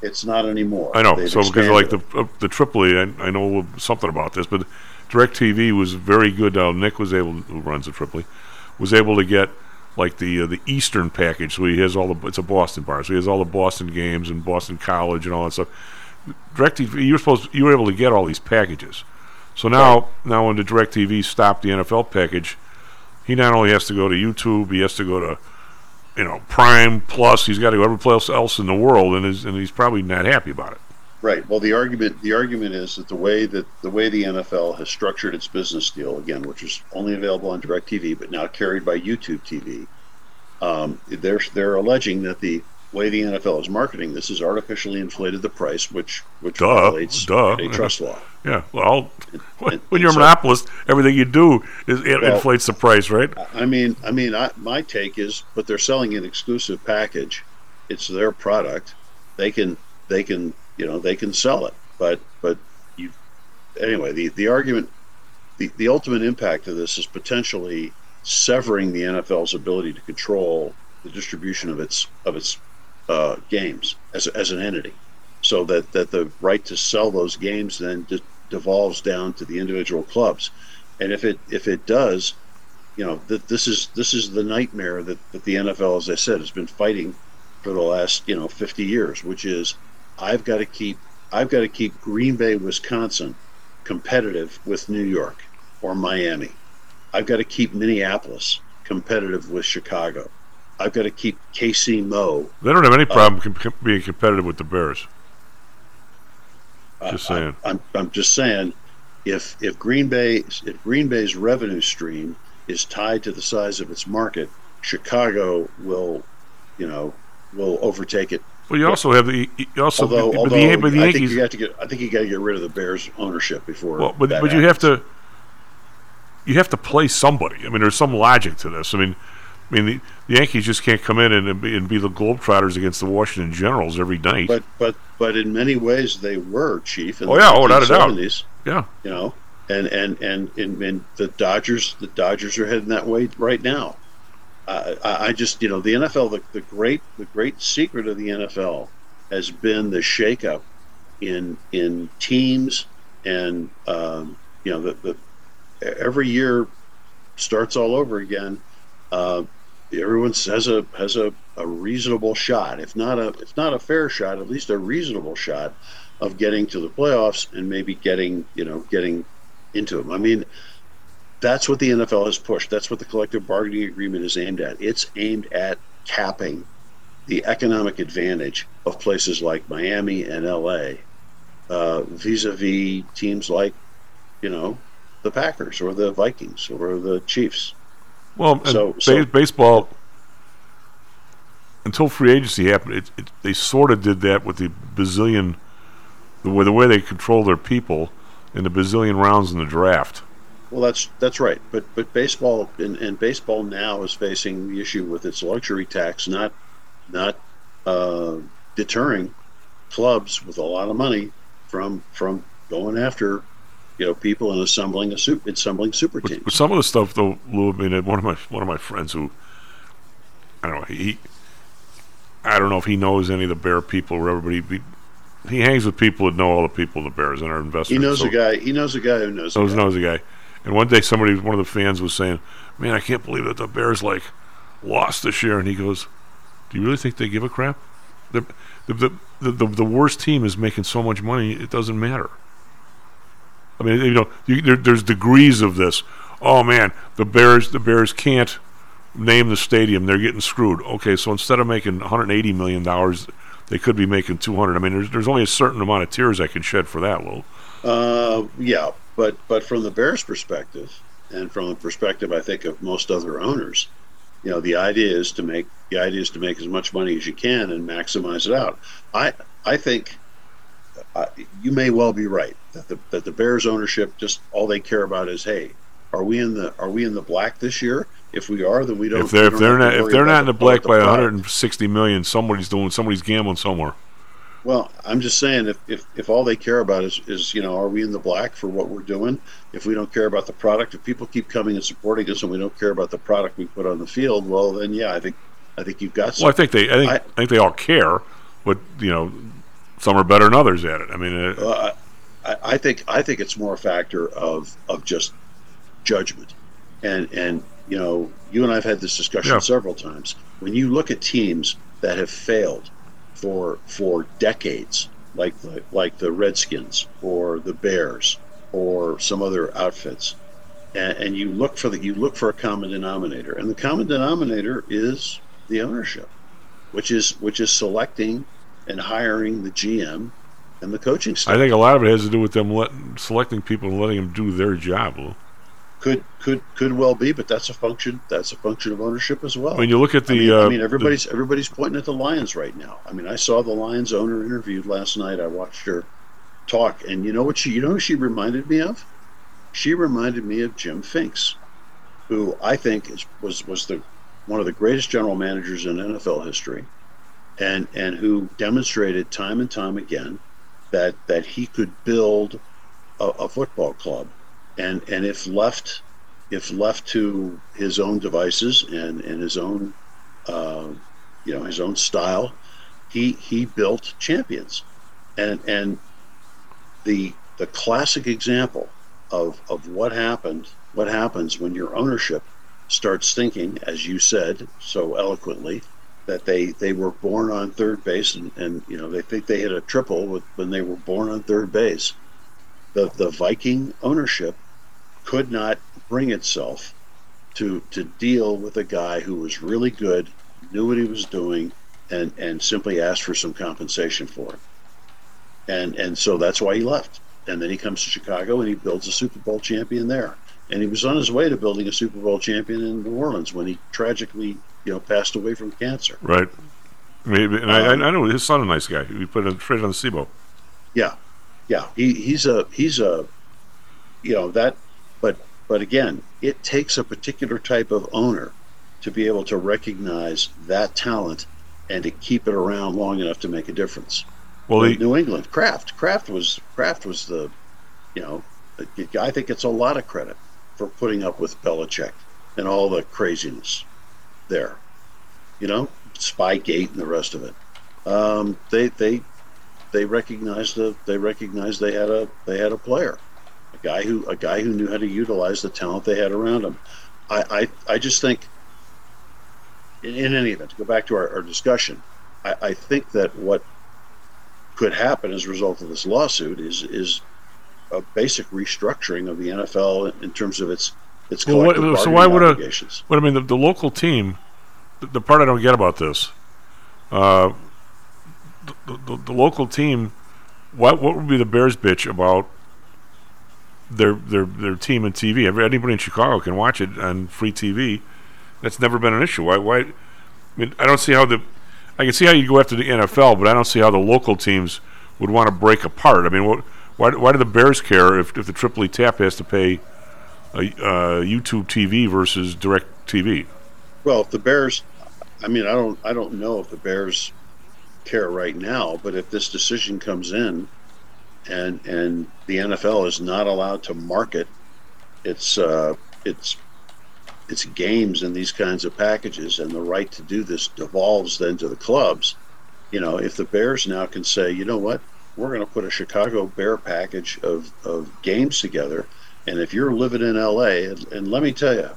It's not anymore. I know. They've so because like expanded the uh, the Tripoli, I, I know something about this, but DirecTV was very good. Now Nick was able, who runs the Tripoli, was able to get like the uh, the Eastern package. So he has all the it's a Boston bar, so he has all the Boston games and Boston College and all that stuff. DirecTV, you were supposed you were able to get all these packages. So now now when the DirecTV stopped the NFL package, he not only has to go to YouTube, he has to go to you know Prime Plus. He's got to go every place else in the world, and is, and he's probably not happy about it. Right. Well, the argument the argument is that the way that the way the NFL has structured its business deal again, which is only available on DirecTV, but now carried by YouTube TV, um, they're they're alleging that the way the NFL is marketing this has artificially inflated the price, which which Duh, violates duh. antitrust law. Yeah, well, when, and- when you're a so- monopolist, everything you do is it Well- inflates the price, right? I mean, I mean, I, my take is, but they're selling an exclusive package. It's their product. They can, they can, you know, they can sell it. But, but you, anyway, the the argument, the the ultimate impact of this is potentially severing the NFL's ability to control the distribution of its of its uh, games as as an entity, so that that the right to sell those games then de- devolves down to the individual clubs. And if it if it does, you know that this is this is the nightmare that, that the NFL, as I said, has been fighting for the last you know 50 years, which is I've got to keep I've got to keep Green Bay, Wisconsin, competitive with New York or Miami. I've got to keep Minneapolis competitive with Chicago. I've got to keep KC Mo. They don't have any uh, problem com- com- being competitive with the Bears. Just I- saying. I'm, I'm just saying, if if Green Bay if Green Bay's revenue stream is tied to the size of its market, Chicago will, you know, will overtake it. Well, you also have the you also although, but although the, the I Yankees. think you have to get I think you got to get rid of the Bears ownership before. Well, but but you have to you have to play somebody. I mean, there's some logic to this. I mean, I mean the, the Yankees just can't come in and, and, be, and be the Globetrotters against the Washington Generals every night. But but but in many ways they were chief. In Oh, the yeah, oh, without a doubt. yeah, You know, and and and and, and the Dodgers the Dodgers are heading that way right now. I, I just you know the NFL the, the great the great secret of the NFL has been the shakeup in in teams and um, you know the, the every year starts all over again. Uh, everyone has a has a, a reasonable shot, if not a if not a fair shot, at least a reasonable shot of getting to the playoffs and maybe getting you know getting into them. I mean, that's what the NFL has pushed. That's what the collective bargaining agreement is aimed at. It's aimed at capping the economic advantage of places like Miami and LA uh, vis-a-vis teams like you know the Packers or the Vikings or the Chiefs. well, so- so- baseball until free agency happened, it, it, they sort of did that with the bazillion the way the way they control their people in the bazillion rounds in the draft. Well, that's that's right. But but baseball and, and baseball now is facing the issue with its luxury tax, not not uh, deterring clubs with a lot of money from from going after you know people and assembling a soup assembling super teams. But some of the stuff, though, Lou, I mean, one of my one of my friends who, I don't know, he, I don't know if he knows any of the Bear people or everybody. He, he hangs with people that know all the people in the Bears and are investors. He knows so, a guy. He knows a guy who knows. a guy. knows a guy. And one day, somebody, one of the fans, was saying, "Man, I can't believe that the Bears like lost this year." And he goes, "Do you really think they give a crap? The the the the, the, worst team is making so much money, it doesn't matter." I mean, you know, you, there, there's degrees of this. Oh man, the Bears, the Bears can't name the stadium; they're getting screwed. Okay, so instead of making 180 million dollars, they could be making 200. I mean, there's there's only a certain amount of tears I can shed for that, Lou. Uh, yeah, but but from the Bears' perspective, and from the perspective, I think of most other owners, you know, the idea is to make the idea is to make as much money as you can and maximize it out. I I think uh, you may well be right that the that the Bears ownership just all they care about is hey, are we in the are we in the black this year? If we are, then we don't. If they're we if don't they're not if they're not in the black by 160 million, somebody's doing somebody's gambling somewhere. Well, I'm just saying if, if, if all they care about is, is, you know, are we in the black for what we're doing? If we don't care about the product, if people keep coming and supporting us and we don't care about the product we put on the field, well then yeah, I think I think you've got some. Well, I think they I think I, think they all care, but you know, some are better than others at it. I mean, uh, Uh, I, I think I think it's more a factor of, of just judgment, and and you know you and I've had this discussion Yeah. several times. When you look at teams that have failed for for decades, like the like the Redskins or the Bears or some other outfits, and, and you look for the you look for a common denominator, and the common denominator is the ownership, which is which is selecting and hiring the GM and the coaching staff. I think a lot of it has to do with them let, selecting people and letting them do their job. Could could could well be, but that's a function. That's a function of ownership as well. When you look at the, I mean, I uh, mean, everybody's everybody's pointing at the Lions right now. I mean, I saw the Lions owner interviewed last night. I watched her talk, and you know what she, you know, who she reminded me of. She reminded me of Jim Finks, who I think is, was was the one of the greatest general managers in NFL history, and and who demonstrated time and time again that that he could build a, a football club, and and if left if left to his own devices and, and his own uh, you know his own style, he he built champions, and and the the classic example of of what happened what happens when your ownership starts thinking, as you said so eloquently, that they they were born on third base and, and you know they think they hit a triple with, when they were born on third base. The the Viking ownership could not bring itself to to deal with a guy who was really good, knew what he was doing, and and simply asked for some compensation for it. And and so that's why he left. And then he comes to Chicago and he builds a Super Bowl champion there. And he was on his way to building a Super Bowl champion in New Orleans when he tragically, you know, passed away from cancer. Right. Maybe, and I, Um, I know his son a nice guy. We put a trade on the CBOE. Yeah, yeah. He, he's a he's a you know that, but but again, it takes a particular type of owner to be able to recognize that talent and to keep it around long enough to make a difference. Well, he- New England Kraft Kraft was Kraft was the you know I think it's a lot of credit for putting up with Belichick and all the craziness there. You know, Spygate and the rest of it. Um, they they they recognized the they recognized they had a they had a player, a guy who a guy who knew how to utilize the talent they had around him. I I, I just think in, in any event, to go back to our, our discussion, I, I think that what could happen as a result of this lawsuit is is a basic restructuring of the NFL in, terms of its its Well, what, collective so why would a? obligations. What I mean, the, the local team. The, the part I don't get about this, uh, the, the, the local team. What what would be the Bears bitch about their their their team and TV? Anybody in Chicago can watch it on free TV. That's never been an issue. Why? Why? I mean, I don't see how the. I can see how you go after the NFL, but I don't see how the local teams would want to break apart. I mean, what? Why? Why do the Bears care if if the Tripoli Tap has to pay a, uh, YouTube TV versus Direct TV? Well, if the Bears, I mean, I don't, I don't know if the Bears care right now, but if this decision comes in, and and the NFL is not allowed to market its uh, its its games in these kinds of packages, and the right to do this devolves then to the clubs. You know, if the Bears now can say, you know what, we're going to put a Chicago Bear package of of games together, and if you're living in LA, and, and let me tell you,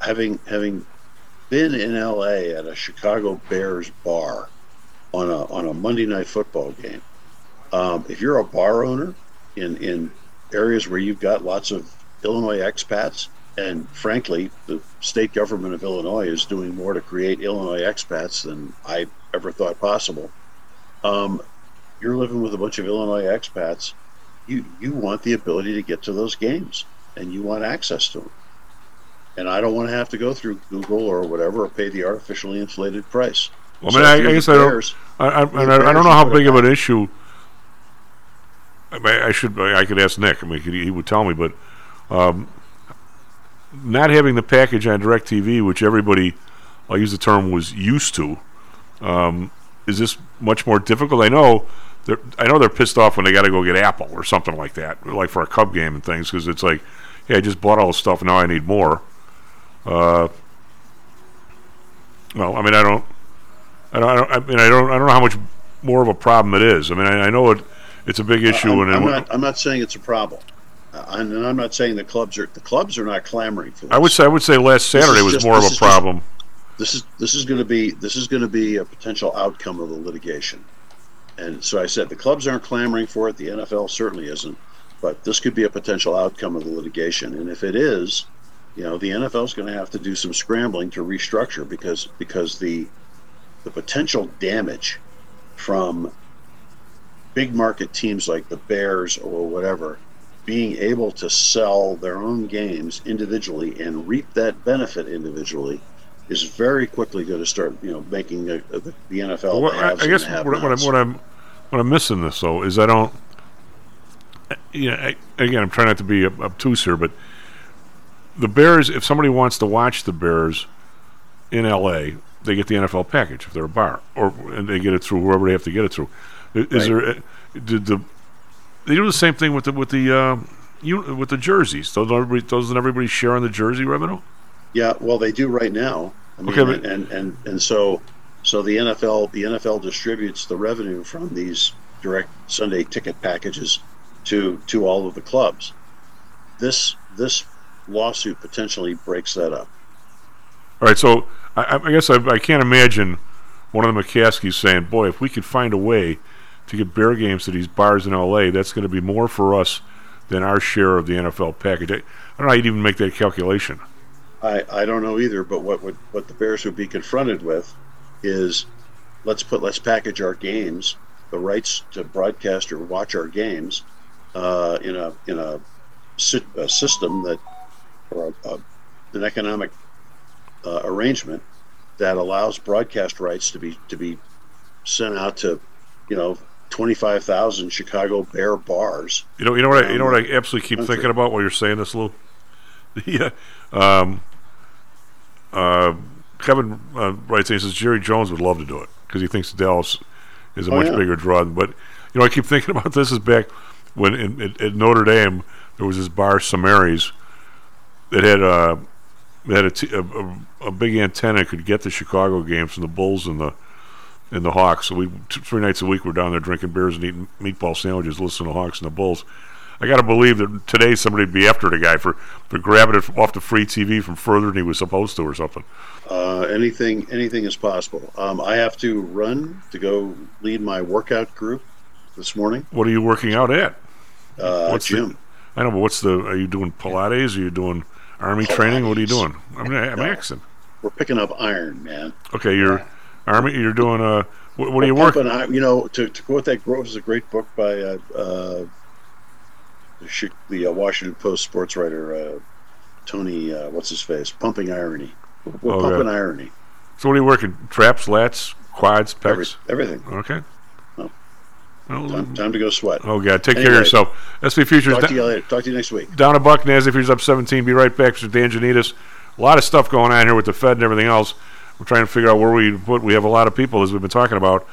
having having been in LA at a Chicago Bears bar on a on a Monday night football game. Um, if you're a bar owner in in areas where you've got lots of Illinois expats, and frankly, the state government of Illinois is doing more to create Illinois expats than I ever thought possible. Um, you're living with a bunch of Illinois expats. You you want the ability to get to those games, and you want access to them and I don't want to have to go through Google or whatever or pay the artificially inflated price. Well, So I mean, I, I guess I don't. I, I, if you're and the I, I don't know how big of an issue. I, mean, I should. I could ask Nick. I mean, he, he would tell me, but um, not having the package on Directv, which everybody, I'll use the term, was used to. Um, is this much more difficult? I know. They're, I know they're pissed off when they got to go get Apple or something like that, like for a Cub game and things, because it's like, hey, I just bought all this stuff, now I need more. Uh, well, I mean, I don't, I don't, I don't, I mean, I don't, I don't know how much more of a problem it is. I mean, I, I know it, it's a big issue, I'm, and I'm not. I'm not saying it's a problem, uh, and I'm not saying the clubs are. The clubs are not clamoring for this. I would say, I would say last Saturday was just- more of a is just- problem. This is this is going to be this is going to be a potential outcome of the litigation, and so I said the clubs aren't clamoring for it. The NFL certainly isn't, but this could be a potential outcome of the litigation. And if it is, you know, the NFL is going to have to do some scrambling to restructure because because the the potential damage from big market teams like the Bears or whatever being able to sell their own games individually and reap that benefit individually is very quickly going to start, you know, making the, the, the NFL. Well, I, I guess what, what, I'm, what I'm what I'm missing this though is I don't. You know, I, again, I'm trying not to be obtuse here, but the Bears. If somebody wants to watch the Bears in L.A., they get the NFL package if they're a bar, or and they get it through whoever they have to get it through. Is Right. there? uh, Did the they do the same thing with the with the uh, you with the jerseys? Doesn't everybody, doesn't everybody share on the jersey revenue? Yeah, well, they do right now. I mean, Okay, but- and, and and so so the NFL the NFL distributes the revenue from these direct Sunday ticket packages to to all of the clubs. This this lawsuit potentially breaks that up. All right, so I, I- guess I, I can't imagine one of the McCaskies saying, "Boy, if we could find a way to get bear games to these bars in L.A., that's going to be more for us than our share of the NFL package." I, I don't know how you'd even make that calculation. I, I don't know either, but what would what the Bears would be confronted with is let's put let's package our games, the rights to broadcast or watch our games, uh, in a in a, a system that or a, a, an economic uh, arrangement that allows broadcast rights to be to be sent out to, you know, twenty five thousand Chicago Bear bars. You know, you know what I, you know what Um, I absolutely keep country. thinking about while you're saying this, Lou. yeah, um, uh, Kevin uh, writes in, he says Jerry Jones would love to do it because he thinks Dallas is a Oh, much yeah. bigger draw. But you know, I keep thinking about this is back when in, at, at Notre Dame there was this bar Samary's that had uh, that had a, t- a, a, a big antenna could get the Chicago games from the Bulls and the and the Hawks. So we t- three nights a week we're down there drinking beers and eating meatball sandwiches, listening to Hawks and the Bulls. I got to believe that today somebody'd be after the guy for, for grabbing it off the free TV from further than he was supposed to or something. Uh, anything anything is possible. Um, I have to run to go lead my workout group this morning. What are you working out at? Uh, What's the- gym. I know, but what's the? Are you doing Pilates? Are you doing army training? What are you doing? I mean, I'm No. asking. We're picking up iron, man. Okay, you're army. You're doing uh, what, what are you working? iron- You know, to, to quote that quote, is a great book by uh, uh, the, the uh, Washington Post sports writer uh, Tony. Uh, what's his face? Pumping irony. We're Okay. pumping irony. So what are you working? Traps, lats, quads, pecs, Every- everything. Okay. Well, Time, time to go sweat. Oh God, take care of yourself. SP Futures Talk da- to you later. Talk to you next week. down a buck. Nasdaq Futures up 17. Be right back. Mr. Dan Janitas. A lot of stuff going on here with the Fed and everything else. We're trying to figure out where we put. We have a lot of people, as we've been talking about.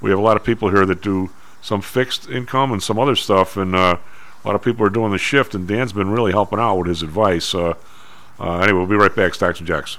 We have a lot of people here that do some fixed income and some other stuff, and uh, a lot of people are doing the shift. And Dan's been really helping out with his advice. Uh, uh, anyway, we'll be right back. Stocks and Jocks.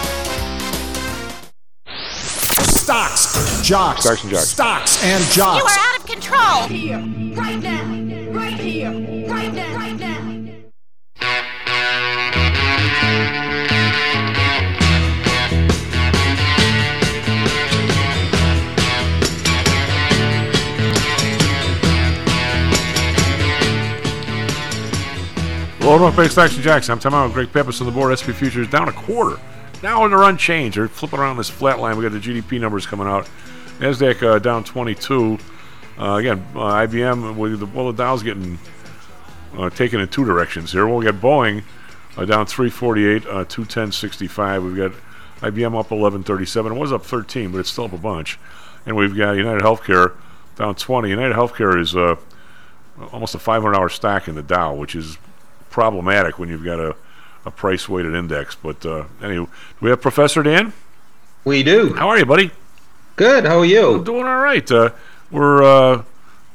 Stocks, jocks, Stocks and jocks. stocks and jocks. You are out of control. Here, right now, right here, right now, right now. Well, North Bay Stocks and Jocks. I'm talking about Greg Pepis on the board. SP Futures down a quarter. Now they're unchanged. They're flipping around this flat line. We got the GDP numbers coming out. Nasdaq uh, down 22. Uh, again, uh, IBM. Well, the, well, the Dow's getting uh, taken in two directions here. Well, we got Boeing uh, down 348, uh, 210.65. We've got IBM up 11.37. It was up 13, but it's still up a bunch. And we've got United Healthcare down 20. United Healthcare is almost a 500-hour stock in the Dow, which is problematic when you've got a, a price weighted index. But uh, anyway, do we have Professor Dan? We do. How are you, buddy? Good. How are you? doing all right. Uh, we're uh,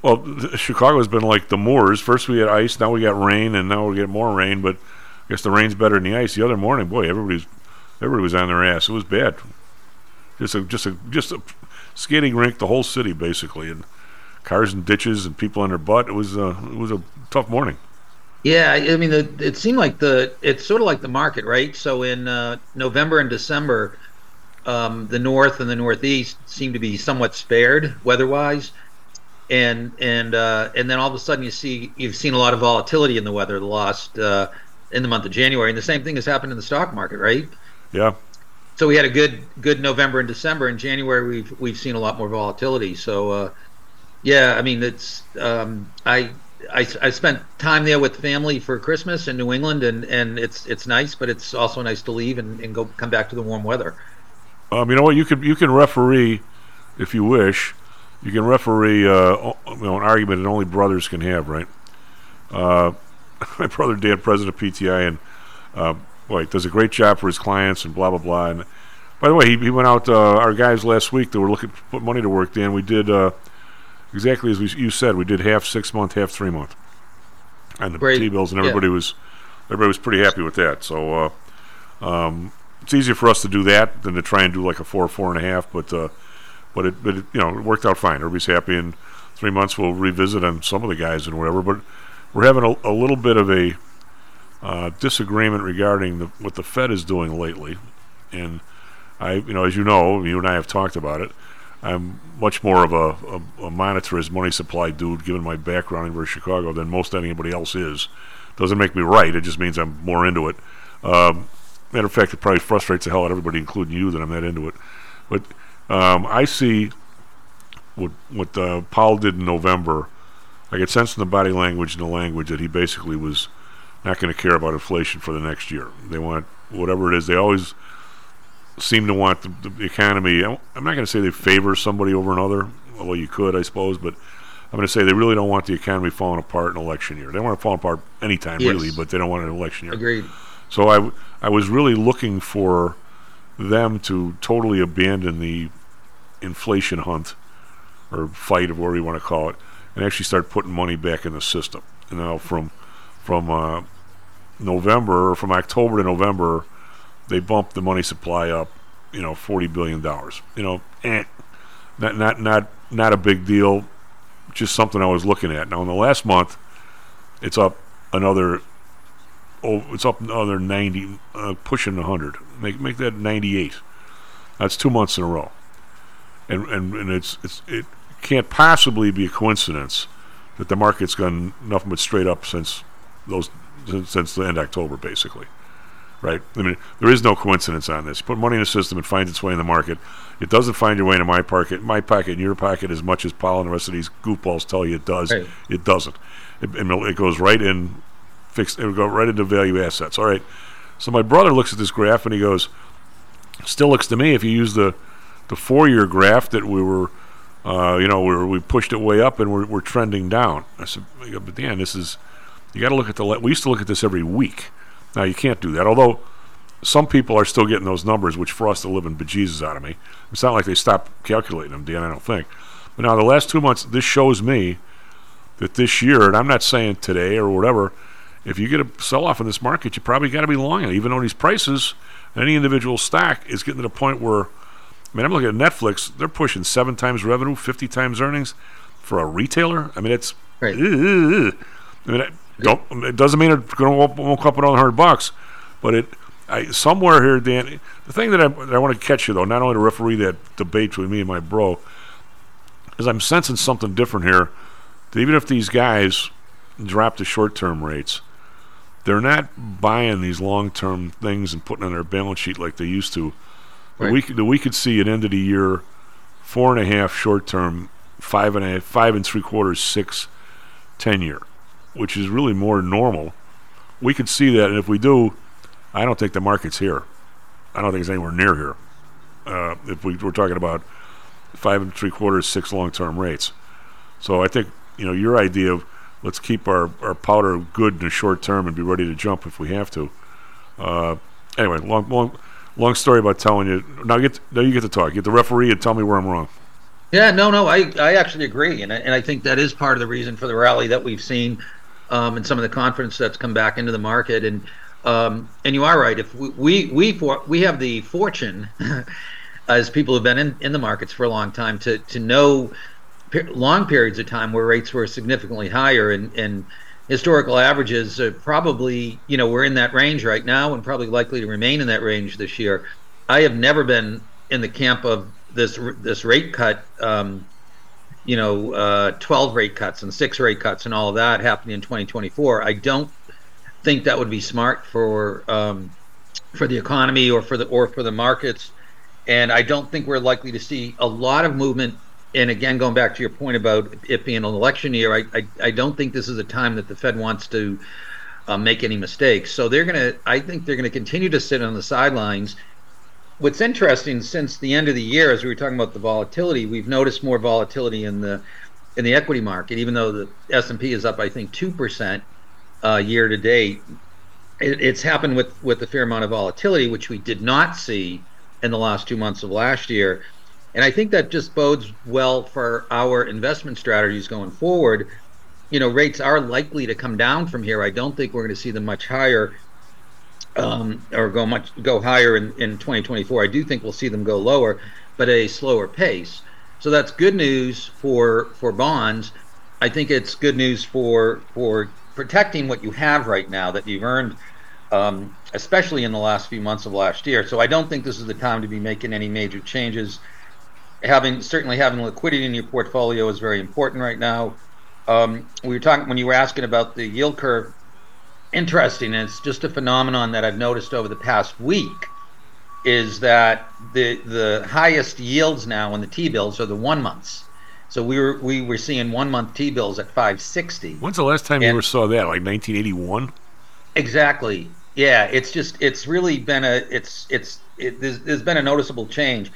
well. Chicago's been like the Moors. First we had ice, now we got rain, and now we get more rain. But I guess the rain's better than the ice. The other morning, boy, everybody's everybody was on their ass. It was bad. Just a just a just a skating rink, the whole city basically, and cars and ditches and people on their butt. It was uh, it was a tough morning. Yeah, I mean, the, it seemed like the it's sort of like the market, right? So in uh, November and December, um, the North and the Northeast seem to be somewhat spared weather-wise, and and uh, and then all of a sudden you see you've seen a lot of volatility in the weather the last uh, in the month of January, and the same thing has happened in the stock market, right? Yeah. So we had a good good November and December. In January, we've we've seen a lot more volatility. So uh, yeah, I mean it's um, I, I I spent time there with family for Christmas in New England, and, and it's it's nice, but it's also nice to leave and, and go come back to the warm weather. Um, you know what? You can you can referee if you wish. You can referee uh, you know, an argument that only brothers can have, right? Uh, my brother Dan, president of PTI, and uh, boy, does a great job for his clients and blah blah blah. And by the way, he, he went out. Uh, our guys last week that were looking to put money to work. Dan, we did. Exactly as we, you said. We did half six month, half three month, and the Great. T bills, and Yeah. everybody was everybody was pretty happy with that. So uh, um, it's easier for us to do that than to try and do like a four, four and a half. But uh, but it but it, you know it worked out fine. Everybody's happy. In three months, we'll revisit on some of the guys and whatever. But we're having a, a little bit of a uh, disagreement regarding the, what the Fed is doing lately, and I, you know, as you know, you and I have talked about it. I'm much more of a, a, a monetarist money supply dude, given my background in Chicago, than most anybody else is. Doesn't make me right. It just means I'm more into it. Um, matter of fact, it probably frustrates the hell out of everybody, including you, that I'm that into it. But um, I see what what uh, Powell did in November. I get sense in the body language and the language that he basically was not going to care about inflation for the next year. They want whatever it is. They always seem to want the, the economy. I'm not going to say they favor somebody over another, although you could, I suppose. But I'm going to say they really don't want the economy falling apart in election year. They want it falling apart anytime, Yes. really, but they don't want an election year. Agreed. So I, w- I was really looking for them to totally abandon the inflation hunt or fight, or whatever you want to call it, and actually start putting money back in the system. You know, from from uh, November or from October to November, they bumped the money supply up. You know, forty billion dollars. You know, eh, not not not not a big deal. Just something I was looking at. Now in the last month, it's up another oh, it's up another 90, uh, pushing 100. Make make that 98. That's two months in a row. And and, and it's it's it can't possibly be a coincidence that the market's gone nothing but straight up since those since, since the end of October, basically. Right? I mean, there is no coincidence on this. You put money in the system, it finds its way in the market. It doesn't find your way into my pocket, my pocket, and your pocket as much as Powell and the rest of these goofballs tell you it does. Right. It doesn't. It, it goes right in fixed. It would go right into value assets. All right. So my brother looks at this graph and he goes, "Still looks to me if you use the the four year graph that we were, uh, you know, we were, we pushed it way up and we're, we're trending down." I said, "But Dan, this is you got to look at the. Le- we used to look at this every week. Now you can't do that. Although some people are still getting those numbers, which frost the living bejesus out of me. It's not like they stopped calculating them, Dan. I don't think. But now the last two months, this shows me that this year, and I'm not saying today or whatever, if you get a sell off in this market, you probably got to be long it, even though these prices, any individual stock is getting to the point where, I mean, I'm looking at Netflix, they're pushing seven times revenue, 50 times earnings for a retailer. I mean, it's, Right. I mean, don't, it doesn't mean it's going to won't come up another hundred bucks, but it, I, somewhere here, Dan, the thing that I, that I want to catch you though, not only to referee that debate between me and my bro, is I'm sensing something different here. That even if these guys drop the short-term rates, they're not buying these long-term things and putting on their balance sheet like they used to. Right. We could, we could see at end of the year, four and a half short-term, five and a half, five and three quarters, six, ten year, which is really more normal. We could see that, and if we do, I don't think the market's here. I don't think it's anywhere near here. Uh, if we, we're talking about five and three quarters, six long-term rates. So I think you know your idea of let's keep our, our powder good in the short term and be ready to jump if we have to. Uh, anyway, long long long story about telling you. Now get now you get to talk. Get the referee and tell me where I'm wrong. Yeah, no, no, I, I actually agree, and I, and I think that is part of the reason for the rally that we've seen, um, and some of the confidence that's come back into the market, and um, and you are right. If we we we, for, we have the fortune, as people who've been in, in the markets for a long time, to to know long periods of time where rates were significantly higher, and and historical averages are probably you know we're in that range right now, and probably likely to remain in that range this year. I have never been in the camp of this this rate cut, um, you know, uh, 12 rate cuts and six rate cuts and all of that happening in 2024. I don't think that would be smart for um, for the economy or for the or for the markets, and I don't think we're likely to see a lot of movement. And again, going back to your point about it being an election year, I I, I don't think this is a time that the Fed wants to uh, make any mistakes. So they're gonna, I think they're gonna continue to sit on the sidelines what's interesting since the end of the year, as we were talking about the volatility, we've noticed more volatility in the in the equity market. Even though the S and P is up, I think two percent uh, year to date, it, it's happened with with a fair amount of volatility, which we did not see in the last two months of last year. And I think that just bodes well for our investment strategies going forward. You know, rates are likely to come down from here. I don't think we're going to see them much higher um, or go much go higher in, in 2024. I do think we'll see them go lower, but at a slower pace. So that's good news for for bonds. I think it's good news for for protecting what you have right now that you've earned, um, especially in the last few months of last year. So I don't think this is the time to be making any major changes. Having certainly having liquidity in your portfolio is very important right now. Um, we were talking when you were asking about the yield curve interesting. And it's just a phenomenon that I've noticed over the past week is that the the highest yields now in the T bills are the one months. So we were we were seeing one month T bills at 560. When's the last time you ever saw that? Like 1981? Exactly. Yeah, it's just it's really been a it's it's it, there's, there's been a noticeable change.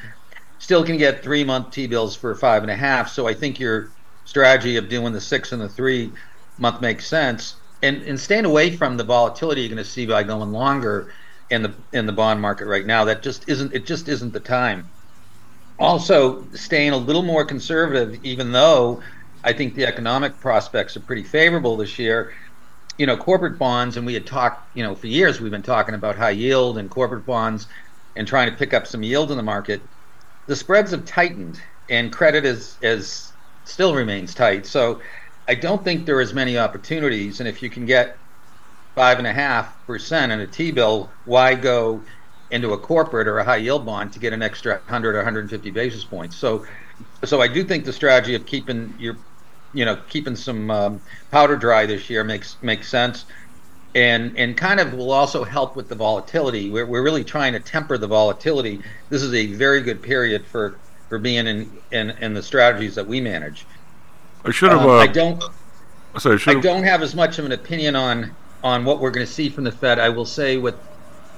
Still can get three month T bills for five and a half. So I think your strategy of doing the six and the three month makes sense and and staying away from the volatility you're going to see by going longer in the in the bond market right now. That just isn't it just isn't the time. Also, staying a little more conservative, even though I think the economic prospects are pretty favorable this year. You know, corporate bonds, and we had talked, you know, for years we've been talking about high yield and corporate bonds and trying to pick up some yield in the market. The spreads have tightened, and credit is is still remains tight. So I don't think there are as many opportunities. And if you can get five and a half percent in a T bill, why go into a corporate or a high yield bond to get an extra 100 or 150 basis points? So, so I do think the strategy of keeping your, you know, keeping some um, powder dry this year makes makes sense, and and kind of will also help with the volatility. We're we're really trying to temper the volatility. This is a very good period for for being in in, in the strategies that we manage. I should have. Um, uh, I don't. Sorry, I, I don't have as much of an opinion on on what we're going to see from the Fed. I will say with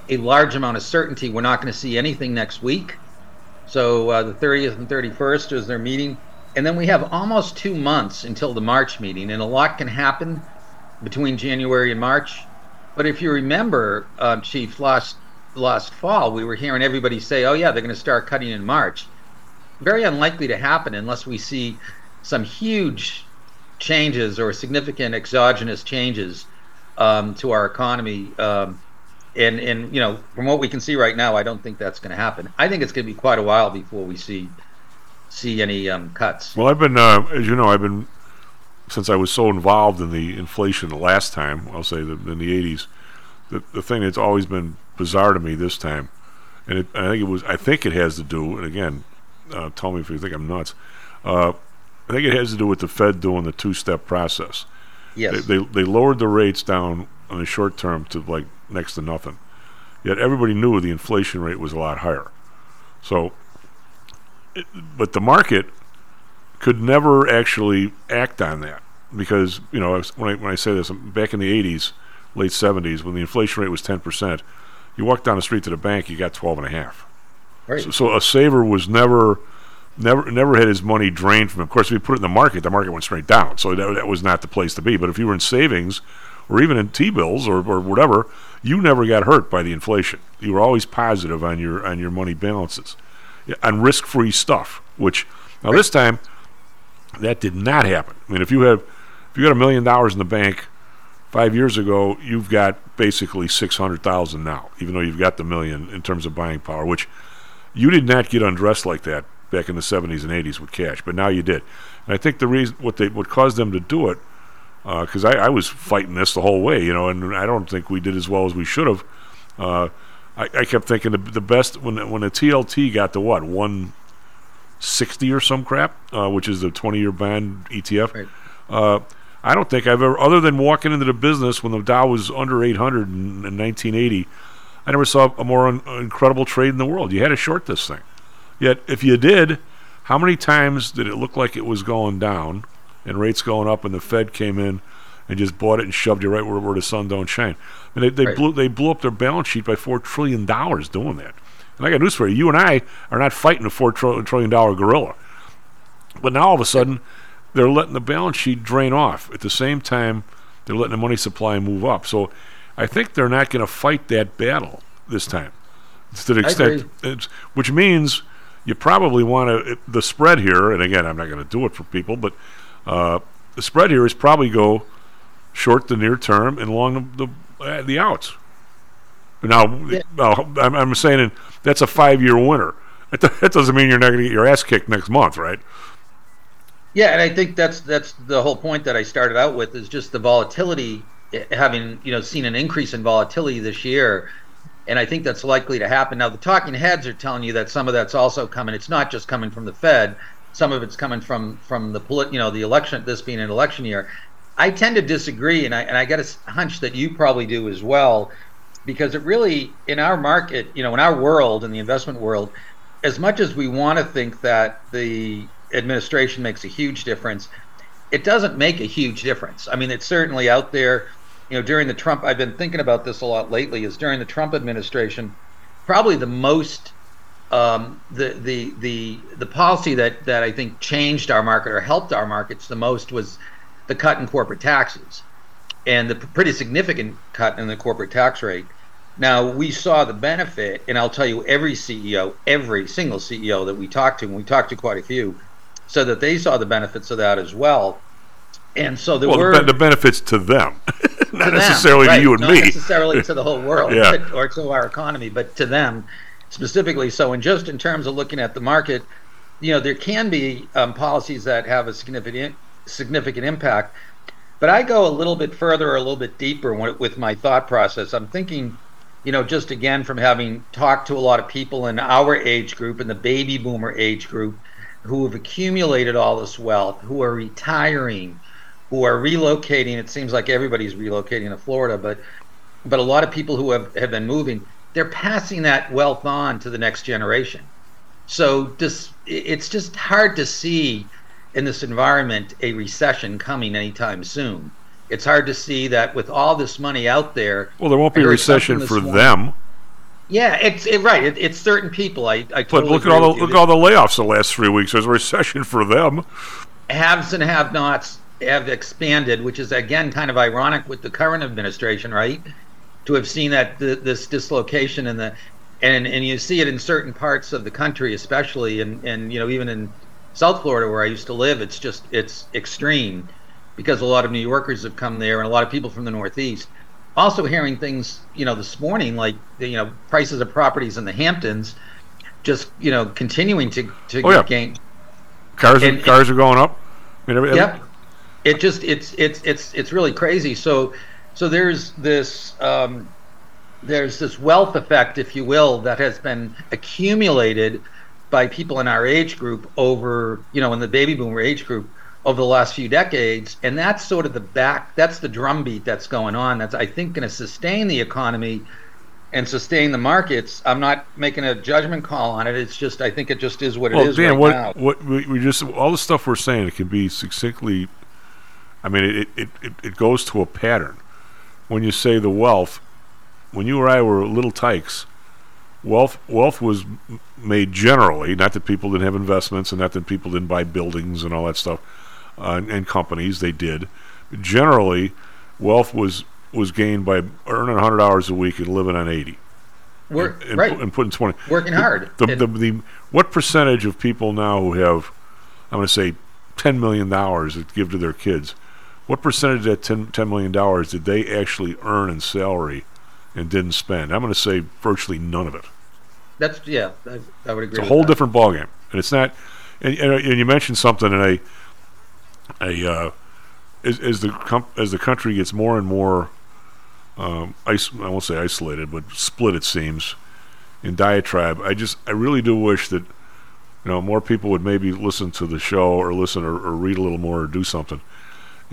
a large amount of certainty, we're not going to see anything next week. So uh, the 30th and 31st is their meeting, and then we have almost two months until the March meeting, and a lot can happen between January and March. But if you remember, uh, Chief, last last fall, we were hearing everybody say, "Oh yeah, they're going to start cutting in March." Very unlikely to happen unless we see some huge changes or significant exogenous changes um, to our economy. Um, and and you know, from what we can see right now, I don't think that's going to happen. I think it's going to be quite a while before we see see any um, cuts. Well, I've been, uh, as you know, I've been since I was so involved in the inflation last time. I'll say the, in the '80s. The the thing that's always been bizarre to me this time, and it, I think it was, I think it has to do, and again, uh, tell me if you think I'm nuts. Uh, I think it has to do with the Fed doing the two-step process. Yes. They, they, they lowered the rates down on the short term to like next to nothing. Yet everybody knew the inflation rate was a lot higher. So, it, but the market could never actually act on that because you know when I when I say this back in the 80s, late 70s when the inflation rate was 10 percent, you walked down the street to the bank, you got 12 and a half. Right. So, so a saver was never never never had his money drained from him. Of course, if you put it in the market, the market went straight down. So that, that was not the place to be. But if you were in savings or even in T bills or, or whatever, you never got hurt by the inflation. You were always positive on your on your money balances, on risk free stuff. Which now right. this time that did not happen. I mean, if you have if you got a million dollars in the bank five years ago, you've got basically six hundred thousand now, even though you've got the million in terms of buying power, which you did not get undressed like that back in the 70s and 80s with cash, but now you did. And I think the reason what they what caused them to do it, because uh, I, I, was fighting this the whole way, you know, and I don't think we did as well as we should have. Uh, I, I, kept thinking the, the best when when the TLT got to what 160 or some crap, uh, which is the 20 year bond ETF. Right. Uh, I don't think I've ever, other than walking into the business when the Dow was under 800 in, in 1980, I never saw a more un- incredible trade in the world. You had to short this thing. Yet, if you did, how many times did it look like it was going down and rates going up, and the Fed came in and just bought it and shoved you right where, where the sun don't shine? I mean, they, they right. blew they blew up their balance sheet by four trillion dollars doing that. And I got news for you: you and I are not fighting a four trillion dollar gorilla. But now all of a sudden, they're letting the balance sheet drain off. At the same time, they're letting the money supply move up. So I think they're not going to fight that battle this time. To the extent, which means you probably want to the spread here. And again, I'm not going to do it for people, but uh, the spread here is probably go short the near term and long the the, uh, the outs. Now, now I'm, I'm saying that's a five year winner. That, that doesn't mean you're not going to get your ass kicked next month, right? Yeah, and I think that's that's the whole point that I started out with is just the volatility, eh, having you know seen an increase in volatility this year, and I think that's likely to happen. Now the talking heads are telling you that some of that's also coming. It's not just coming from the Fed. Some of it's coming from from the polit, you know, the election. This being an election year, I tend to disagree, and I and I get a hunch that you probably do as well, because it really in our market, you know, in our world, in the investment world, as much as we want to think that the administration makes a huge difference, it doesn't make a huge difference. I mean, it's certainly out there. You know, during the Trump, I've been thinking about this a lot lately. Is during the Trump administration, probably the most um, the the the the policy that that I think changed our market or helped our markets the most was the cut in corporate taxes, and the pretty significant cut in the corporate tax rate. Now we saw the benefit, and I'll tell you, every CEO, every single CEO that we talked to, and we talked to quite a few, so that they saw the benefits of that as well. And so there well, were the benefits to them, not them, necessarily right, to you and not me. necessarily to the whole world Yeah. but- or to our economy, but to them specifically. So, in just in terms of looking at the market, you know, there can be um, policies that have a significant significant impact. But I go a little bit further, or a little bit deeper wi- with my thought process. I'm thinking, you know, just again from having talked to a lot of people in our age group, in the baby boomer age group, who have accumulated all this wealth, who are retiring, who are relocating. It seems like everybody's relocating to Florida, but but a lot of people who have, have been moving, they're passing that wealth on to the next generation. So just it's just hard to see in this environment a recession coming anytime soon. It's hard to see that with all this money out there. Well, there won't be a recession for morning- them. Yeah, it's it, right. It, it's certain people. I, I But totally look at all the look at all the layoffs the last three weeks. There's a recession for them. haves and have-nots have expanded, which is again kind of ironic with the current administration, right? To have seen that th- this dislocation in the and and you see it in certain parts of the country, especially and and you know even in South Florida where I used to live, it's just it's extreme because a lot of New Yorkers have come there and a lot of people from the Northeast. Also hearing things, you know, this morning like the, you know prices of properties in the Hamptons, just you know continuing to to Oh, yeah. gain Cars are, And- cars are going up. I mean, every, Yep. It just it's it's it's it's really crazy. So so there's this um, there's this wealth effect, if you will, that has been accumulated by people in our age group over you know in the baby boomer age group over the last few decades, and that's sort of the back that's the drumbeat that's going on. That's I think going to sustain the economy and sustain the markets. I'm not making a judgment call on it. It's just I think it just is what it well, is Dan, right what now. what we, we just all the stuff we're saying it can be succinctly. I mean, it, it, it, it goes to a pattern. When you say the wealth, when you or I were little tykes, wealth wealth was made generally. Not that people didn't have investments, and not that people didn't buy buildings and all that stuff, uh, and, and companies they did. Generally, wealth was was gained by earning hundred hours a week and living on eighty. Work- and, and, right. and putting twenty. Working hard. The, the, the, what percentage of people now who have, I'm going to say, ten million dollars to give to their kids? What percentage of that 10, $10 million did they actually earn in salary and didn't spend? I'm going to say virtually none of it. That's yeah, I, I would agree. It's a whole that. different ballgame, and it's not. And, and, and you mentioned something, and I, I, uh, as, as the com- as the country gets more and more, um, is- I won't say isolated, but split, it seems, in diatribe. I just, I really do wish that, you know, more people would maybe listen to the show or listen or, or read a little more or do something.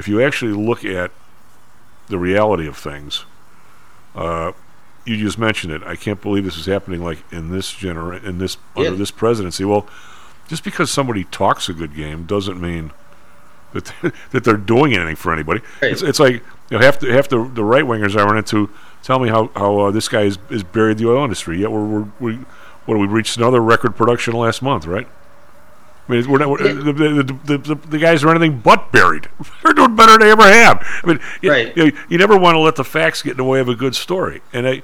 If you actually look at the reality of things, uh, you just mentioned it. I can't believe this is happening like in this genera- in this under this presidency. Well, just because somebody talks a good game doesn't mean that that they're doing anything for anybody. It's, it's like you know, half the half the, the right wingers I run into tell me how how uh, this guy is, is buried the oil industry. Yet we're, we're we what we reached another record production last month, right? I mean, we're not, we're, the, the, the, the, guys are anything but buried. They're doing better than they ever have. I mean, you, Right. you, you never want to let the facts get in the way of a good story. And I,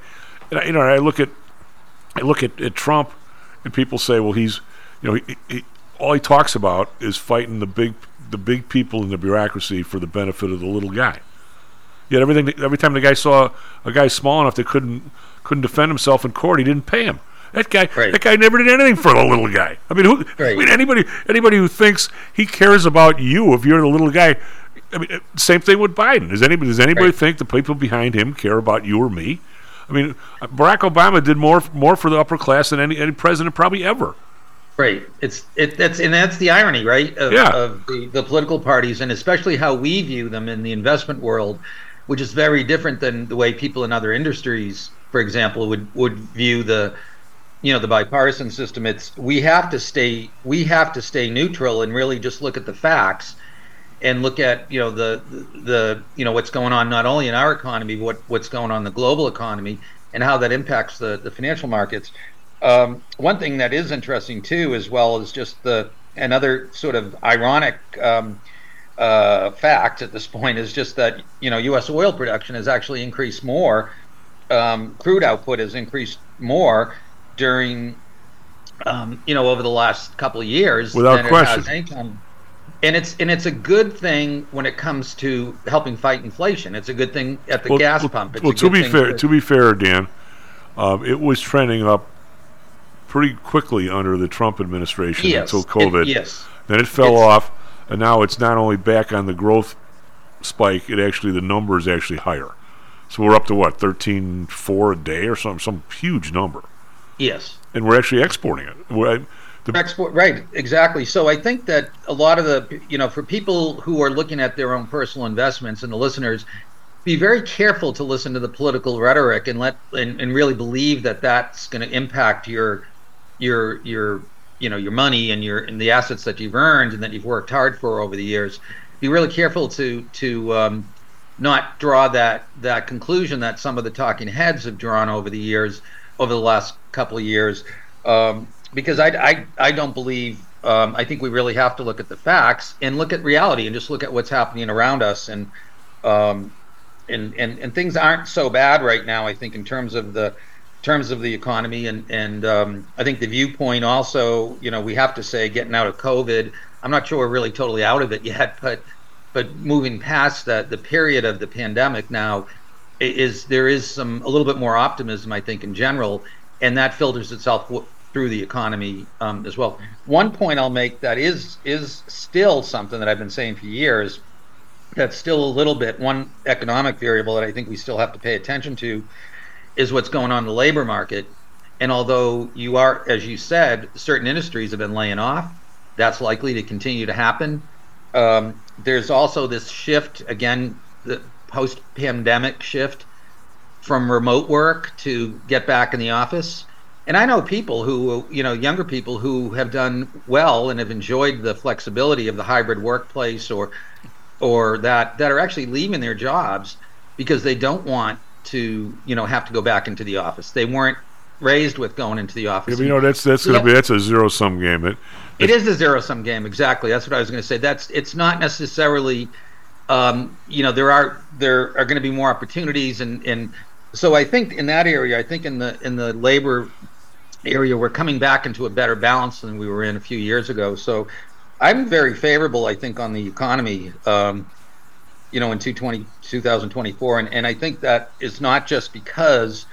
and I you know, I look at I look at, at Trump, and people say, well, he's, you you know, he, he, all he talks about is fighting the big the big people in the bureaucracy for the benefit of the little guy. Yet everything every time the guy saw a guy small enough that couldn't couldn't defend himself in court, he didn't pay him. That guy, that guy never did anything for the little guy. I mean, who? I mean, anybody, anybody who thinks he cares about you if you're the little guy. I mean, same thing with Biden. Does anybody, does anybody think the people behind him care about you or me? I mean, Barack Obama did more, more for the upper class than any, any president probably ever. Right. It's it. That's and that's the irony, right? Of, Yeah. of the, the political parties, and especially how we view them in the investment world, which is very different than the way people in other industries, for example, would would view the, you know, the bipartisan system. It's we have to stay we have to stay neutral and really just look at the facts, and look at you know the the, you know what's going on not only in our economy, but what what's going on in the global economy, and how that impacts the the financial markets. Um, one thing that is interesting too, as well, is just the another sort of ironic um, uh, fact at this point is just that you know U.S. oil production has actually increased more. Um, crude output has increased more during um, you know over the last couple of years Without question. anytime. And it's and it's a good thing when it comes to helping fight inflation. It's a good thing at the Well- gas well- pump. It's well, to be fair, to be fair, Dan, um, it was trending up pretty quickly under the Trump administration Yes, until it- COVID. yes. Then it fell It's- off, and now it's not only back on the growth spike. It actually the number is actually higher. So we're up to what thirteen four a day or some some huge number, yes. and we're actually exporting it. We're, the, Export, right, exactly. So I think that a lot of the, you know, for people who are looking at their own personal investments and the listeners, be very careful to listen to the political rhetoric and let and, and really believe that that's going to impact your your your you know your money and your and the assets that you've earned and that you've worked hard for over the years. Be really careful to to um, not draw that that conclusion that some of the talking heads have drawn over the years, over the last couple of years, um, because I, I I don't believe. Um, I think we really have to look at the facts and look at reality and just look at what's happening around us and um, and, and and things aren't so bad right now. I think in terms of the terms of the economy and and um, I think the viewpoint also. You know, we have to say getting out of COVID. I'm not sure we're really totally out of it yet, but but moving past that the period of the pandemic now is there is some a little bit more optimism I think in general, and that filters itself w- through the economy um, as well. One point I'll make that is is still something that I've been saying for years that's still a little bit one economic variable that I think we still have to pay attention to is what's going on in the labor market. And although you are, as you said, certain industries have been laying off, that's likely to continue to happen. Um, there's also this shift again, the post-pandemic shift from remote work to get back in the office. And I know people who, you know, younger people who have done well and have enjoyed the flexibility of the hybrid workplace or or that that are actually leaving their jobs because they don't want to, you know, have to go back into the office. They weren't raised with going into the office. but you know that's that's gonna be that's a zero sum game. It, It is a zero sum game, exactly. That's what I was going to say. That's it's not necessarily, um, you know, there are there are going to be more opportunities, and and so I think in that area, I think in the in the labor area, we're coming back into a better balance than we were in a few years ago. So I'm very favorable, I think, on the economy. Um, you know, in 220, 2024, and and I think that is not just because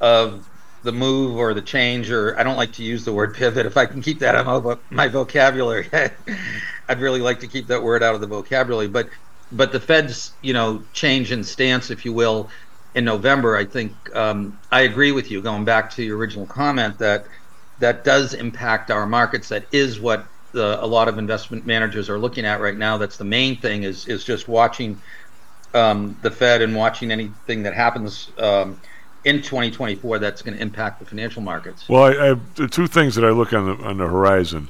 of the move or the change, or I don't like to use the word pivot. If I can keep that out of my, my vocabulary, I'd really like to keep that word out of the vocabulary. But but the Fed's you know change in stance, if you will, in November, I think um, I agree with you. Going back to your original comment, that that does impact our markets. That is what the, a lot of investment managers are looking at right now. That's the main thing is is just watching um, the Fed and watching anything that happens um, in 2024 that's going to impact the financial markets. Well, I, I the two things that I look on the on the horizon,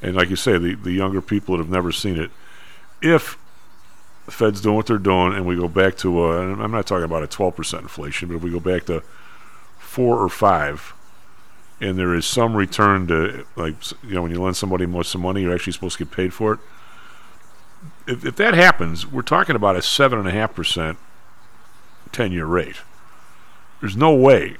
and like you say, the the younger people that have never seen it. If the Fed's doing what they're doing, and we go back to, uh, and I'm not talking about a 12% inflation, but if we go back to four or five, and there is some return to, like, you know, when you lend somebody most some money, you're actually supposed to get paid for it. If, if that happens, we're talking about a seven and a half percent ten-year rate. There's no way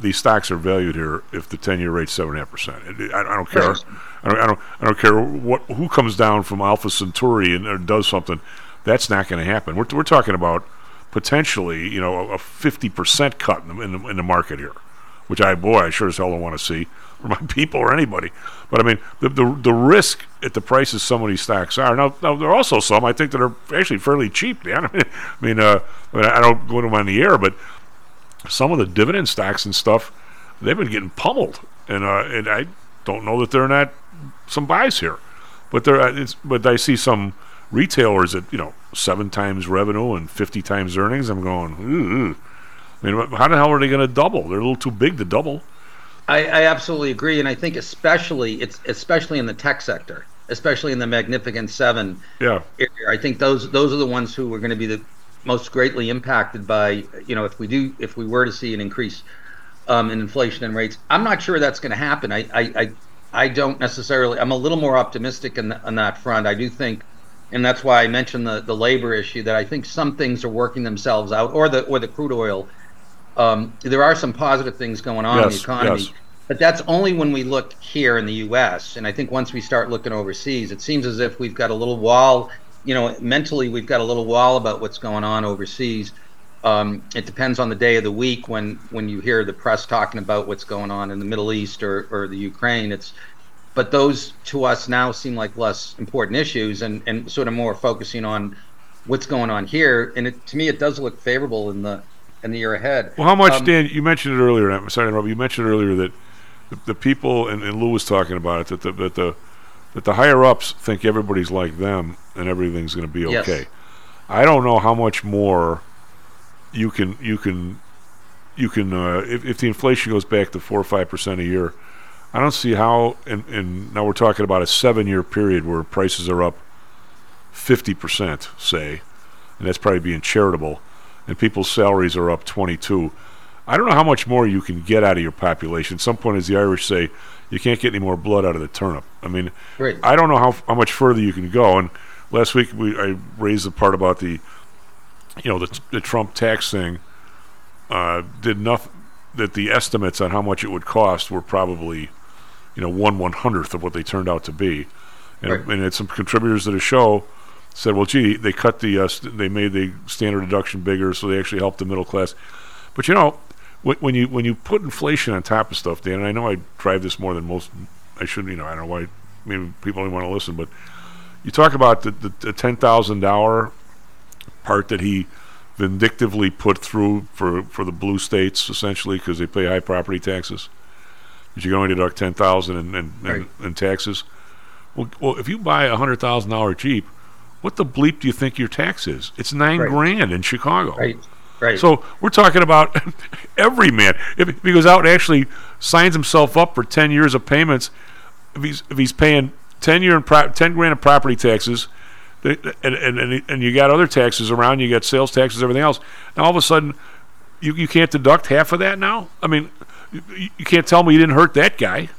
these stocks are valued here if the ten-year rate's seven and a half percent. I, don't care. I don't, I don't. I don't care what who comes down from Alpha Centauri and does something. That's not going to happen. We're we're talking about potentially, you know, a fifty percent cut in the, in the in the market here, which I boy I sure as hell don't want to see for my people or anybody. But I mean, the the, the risk at the prices some of these stocks are now. Now there are also some I think that are actually fairly cheap, man. I mean, I mean, uh, I, mean I don't go into them on the air, but some of the dividend stocks and stuff, they've been getting pummeled, and uh, and I don't know that they're not some buys here, but there, it's, but I see some retailers at you know seven times revenue and fifty times earnings. I'm going, Ooh. I mean, how the hell are they going to double? They're a little too big to double. I, I absolutely agree, and I think especially it's especially in the tech sector, especially in the Magnificent Seven. Yeah. Area, I think those those are the ones who are going to be the most greatly impacted by you know if we do if we were to see an increase um, in inflation and rates. I'm not sure that's going to happen. I, I I I don't necessarily. I'm a little more optimistic in the, on that front. I do think, and that's why I mentioned the the labor issue. That I think some things are working themselves out, or the or the crude oil. Um, there are some positive things going on in the economy. yes. But that's only when we look here in the U.S. And I think once we start looking overseas, it seems as if we've got a little wall. You know, mentally, we've got a little wall about what's going on overseas. Um, it depends on the day of the week when when you hear the press talking about what's going on in the Middle East or, or the Ukraine. It's but those to us now seem like less important issues and, and sort of more focusing on what's going on here. And it, to me, it does look favorable in the in the year ahead. Well, how much, Um, Dan? You mentioned it earlier. I'm sorry, interrupt. You mentioned earlier that the, the people, and, and Lou was talking about it, that the, that the that the higher ups think everybody's like them and everything's going to be Yes. okay. I don't know how much more you can you can you can uh, if, if the inflation goes back to four or five percent a year. I don't see how, and, and now we're talking about a seven-year period where prices are up fifty percent, say, and that's probably being charitable, and people's salaries are up twenty-two. I don't know how much more you can get out of your population. At some point, as the Irish say, you can't get any more blood out of the turnip. I mean, Right. I don't know how how much further you can go. And last week we I raised the part about the, you know, the, the Trump tax thing. Uh, did nothing. That the estimates on how much it would cost were probably, you know, one one hundredth of what they turned out to be. And, Right. and some contributors to the show said, well, gee, they cut the, uh, st- they made the standard deduction bigger, so they actually helped the middle class. But you know, when, when you when you put inflation on top of stuff, Dan, and I know I drive this more than most. I shouldn't, you know, I don't know why. Maybe people don't want to listen, but you talk about the, the, the ten thousand dollar part that he vindictively put through for for the blue states, essentially, because they pay high property taxes. But you can only deduct ten thousand in, in, in, in taxes. Well, well, if you buy a hundred thousand dollar Jeep, what the bleep do you think your tax is? It's nine Right. grand in Chicago. Right. Right. So we're talking about every man. If, if he goes out and actually signs himself up for ten years of payments, if he's if he's paying ten year and pro- ten grand of property taxes, and and and, and you got other taxes around, you got sales taxes, everything else. Now all of a sudden, you you can't deduct half of that now. I mean, you, you can't tell me you didn't hurt that guy.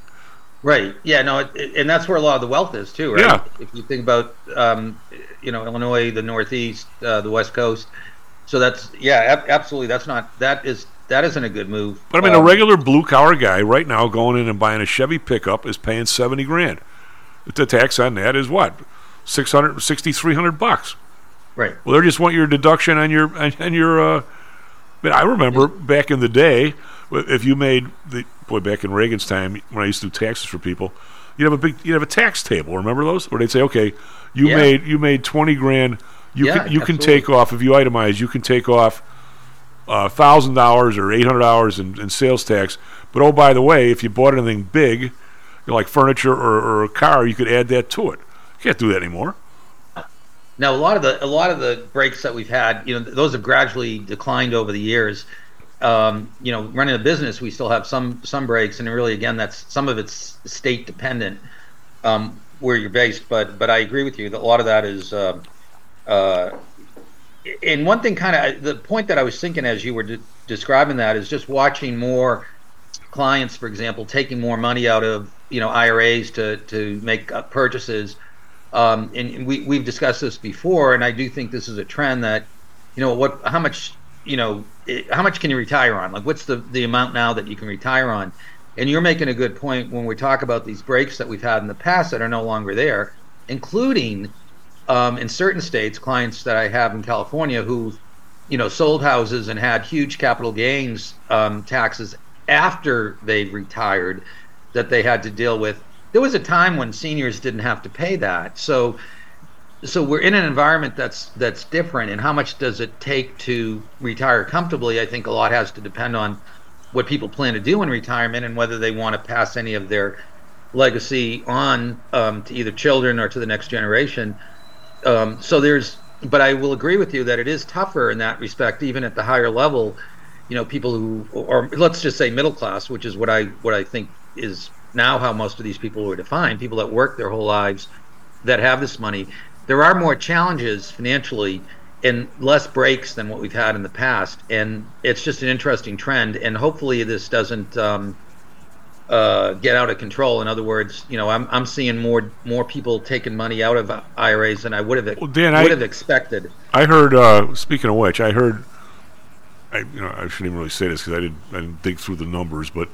Right. Yeah. No. It, it- and that's where a lot of the wealth is too, right? Yeah. If you think about, um, you know, Illinois, the Northeast, uh, the West Coast. So that's yeah, ab- absolutely. That's not that is that isn't a good move. But I mean, a Um, regular blue collar guy right now going in and buying a Chevy pickup is paying seventy grand. The tax on that is what, 600, 6,300 bucks. Right. Well, they just want your deduction on your on your. Uh, I, mean, I remember back in the day, if you made the boy back in Reagan's time when I used to do taxes for people, you'd have a big you'd have a tax table. Remember those? Where they'd say, okay, you Yeah. made you made twenty grand. You Yeah, can you can take off if you itemize. You can take off thousand dollars or eight hundred dollars in, in sales tax. But oh, by the way, if you bought anything big, you know, like furniture or, or a car, you could add that to it. You can't do that anymore. Now, a lot of the a lot of the breaks that we've had, you know, those have gradually declined over the years. Um, you know, running a business, we still have some some breaks, and really, again, that's some of it's state dependent um, where you're based. But but I agree with you that a lot of that is. Uh, uh, and one thing, kind of, the point that I was thinking as you were de- describing that is just watching more clients, for example, taking more money out of you know IRAs to to make purchases. Um, and we we've discussed this before, and I do think this is a trend that you know what how much you know, it, how much can you retire on? Like, what's the the amount now that you can retire on? And you're making a good point when we talk about these breaks that we've had in the past that are no longer there, including um, in certain states, clients that I have in California who, you know, sold houses and had huge capital gains um, taxes after they retired that they had to deal with. There was a time when seniors didn't have to pay that. So, so we're in an environment that's that's different. And how much does it take to retire comfortably? I think a lot has to depend on what people plan to do in retirement and whether they want to pass any of their legacy on um, to either children or to the next generation. Um, so there's, but I will agree with you that it is tougher in that respect, even at the higher level. You know, people who, or let's just say middle class, which is what I what I think is now how most of these people are defined. People that work their whole lives that have this money. There are more challenges financially and less breaks than what we've had in the past. And it's just an interesting trend. And hopefully, this doesn't um, uh, get out of control. In other words, you know, I'm I'm seeing more more people taking money out of IRAs than I would have Well, Dan, would I- have expected. I heard. Uh, speaking of which, I heard. I you know I shouldn't even really say this because I didn't I didn't dig through the numbers, but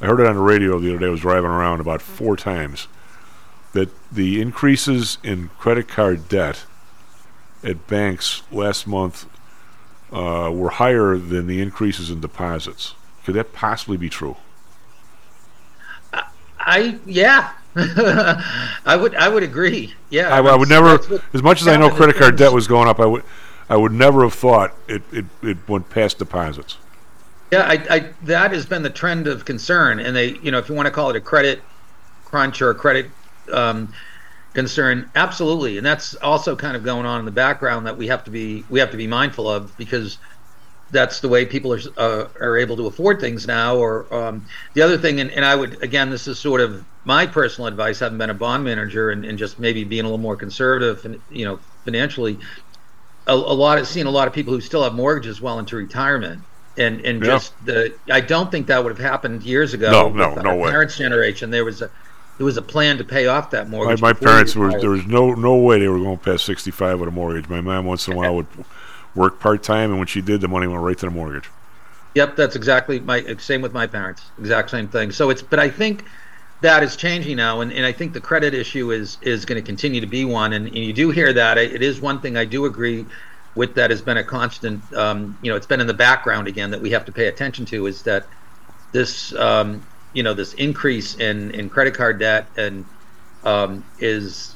I heard it on the radio the other day. I was driving around about four times that the increases in credit card debt at banks last month uh, were higher than the increases in deposits. Could that possibly be true? I yeah, I would I would agree. Yeah, I, I would never, as much as I know credit card debt was going up, I would, I would never have thought it, it, it went past deposits. Yeah, I, I that has been the trend of concern, and they, you know, if you want to call it a credit crunch or a credit um, concern, absolutely, and that's also kind of going on in the background that we have to be we have to be mindful of because that's the way people are uh, are able to afford things now. Or um, the other thing, and, and I would again, this is sort of my personal advice, having been a bond manager and, and just maybe being a little more conservative, and you know, financially. A, a lot of seeing a lot of people who still have mortgages well into retirement, and and Yeah. just the I don't think that would have happened years ago. No, no, no our way. Parents' generation, there was a there was a plan to pay off that mortgage. my you parents were there was no no way they were going past sixty five with a mortgage. My mom once in a while would work part time, and when she did, the money went right to the mortgage. Yep, that's exactly my same with my parents. Exact same thing. So it's but I think that is changing now, and, and I think the credit issue is is going to continue to be one, and, and you do hear that. It is one thing I do agree with that has been a constant. Um, you know, it's been in the background again that we have to pay attention to is that this um, you know this increase in in credit card debt and um, is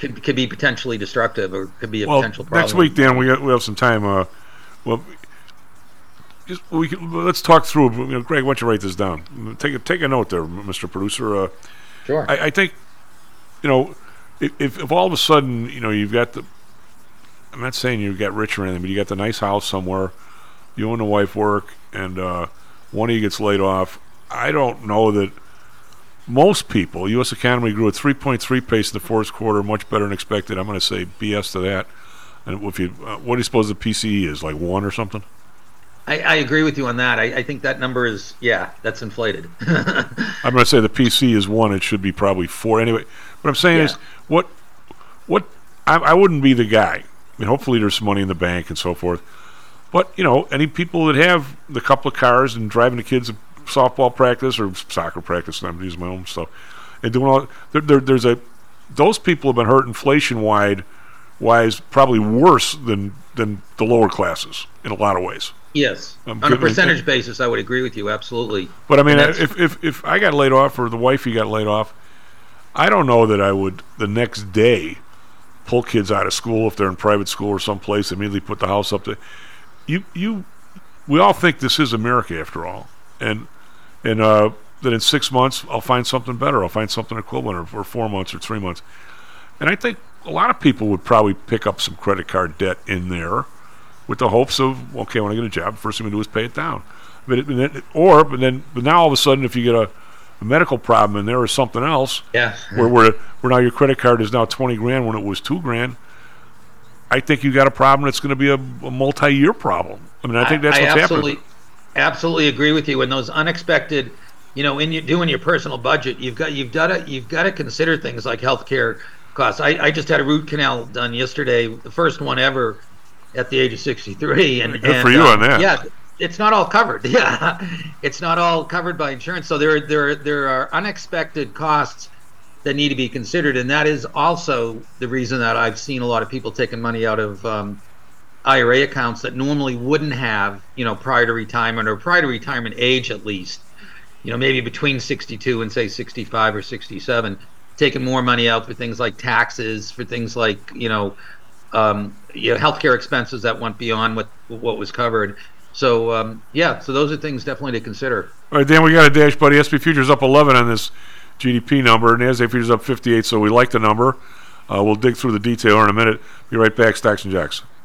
could, could be potentially destructive or could be a well, potential problem. next week, Dan, we got, we have some time. Uh, well, just we can, let's talk through. You know, Greg, why don't you write this down? Take a take a note there, Mr. Producer. Uh, sure. I, I think you know if, if if all of a sudden you know you've got the I'm not saying you get rich or anything, but you got the nice house somewhere. You and the wife work, and uh, one of you gets laid off. I don't know that most people. U.S. economy grew at 3.3 pace in the fourth quarter, much better than expected. I'm going to say BS to that. And if you, uh, what do you suppose the PCE is like one or something? I, I agree with you on that. I, I think that number is yeah, that's inflated. I'm going to say the PC is one. It should be probably four anyway. What I'm saying is, what, what? I, I wouldn't be the guy. I mean, hopefully there's some money in the bank and so forth. But you know, any people that have the couple of cars and driving the kids softball practice or soccer practice, and I'm using my own stuff, and doing all there, there, there's a those people have been hurt inflation wide wise probably worse than than the lower classes in a lot of ways. yes, I'm on a percentage basis, I would agree with you absolutely. But I mean, if, if if I got laid off or the wife wifey got laid off, I don't know that I would the next day pull kids out of school if they're in private school or someplace. Immediately put the house up to you. You, we all think this is America after all, and and uh, that in six months I'll find something better. I'll find something equivalent, or, or four months or three months. And I think a lot of people would probably pick up some credit card debt in there with the hopes of, okay, when I get a job, first thing I'm going to do is pay it down. But it, and then, or, but then, but now all of a sudden, if you get a, a medical problem in there or something else, Yeah. where, where, where now your credit card is now 20 grand when it was two grand, I think you got a problem that's going to be a, a multi year problem. I mean, I think that's I what's absolutely, happening. Absolutely agree with you. When those unexpected, you know, in you doing your personal budget, you've got you've got to you've got to consider things like healthcare costs. I, I just had a root canal done yesterday, the first one ever at the age of 63. And Good and, for you uh, on that. Yeah, it's not all covered. Yeah, it's not all covered by insurance. So there there there are unexpected costs that need to be considered, and that is also the reason that I've seen a lot of people taking money out of um, IRA accounts that normally wouldn't have, you know, prior to retirement or prior to retirement age at least, you know, maybe between 62 and say 65 or 67, taking more money out for things like taxes, for things like, you know, um, you know, healthcare expenses that went beyond what what was covered. So um, yeah, so those are things definitely to consider. All right, Dan, we got a dash, buddy. SP futures up 11 on this GDP number. And Nasdaq futures up 58, so we like the number. Uh, we'll dig through the detail in a minute. Be right back, Stocks and Jocks.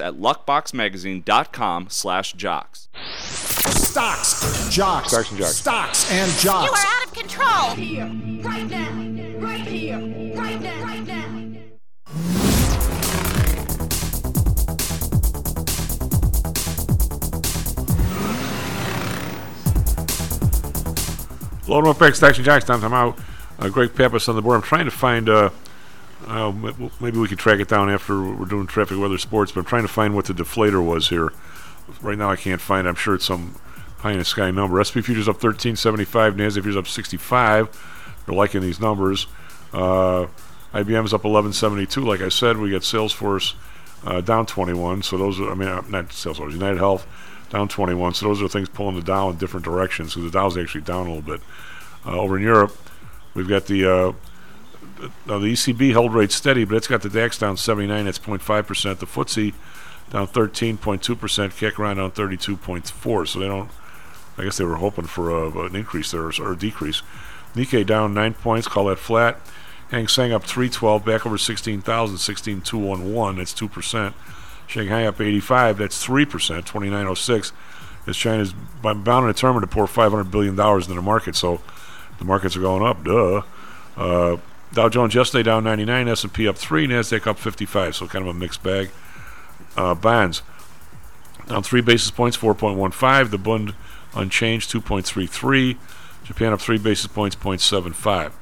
at luckboxmagazine.com slash jocks. Stocks, jocks, Stocks and jocks. stocks and You are out of control. Here, right now, right here, right now, right now. Loading up back, Stacks and Jacks. Time, time out. Uh, Greg Pappas on the board. I'm trying to find. Uh, uh, maybe we could track it down after we're doing traffic, weather, sports. But I'm trying to find what the deflator was here. Right now, I can't find. it. I'm sure it's some pie in the sky number. SP futures up 13.75. Nasdaq futures up 65. They're liking these numbers. Uh, IBM's up 11.72. Like I said, we got Salesforce uh, down 21. So those are. I mean, uh, not Salesforce. United Health down 21. So those are things pulling the Dow in different directions. So the Dow's actually down a little bit. Uh, over in Europe, we've got the uh, now the ECB held rates steady, but it's got the DAX down 79. That's 0.5 percent. The FTSE down 13.2 percent. Around down 32.4. So they don't. I guess they were hoping for a, an increase there or, a decrease. Nikkei down nine points. Call that flat. Hang Seng up 312, back over 16,000, 16,211. That's two percent. Shanghai up 85. That's three percent. 2906. As China's bound and determined to pour 500 billion dollars into the market, so the markets are going up. Duh. Uh, Dow Jones yesterday down 99, S&P up three, Nasdaq up 55. So kind of a mixed bag. Uh, bonds down three basis points, 4.15. The Bund unchanged, 2.33. Japan up three basis points, 0.75.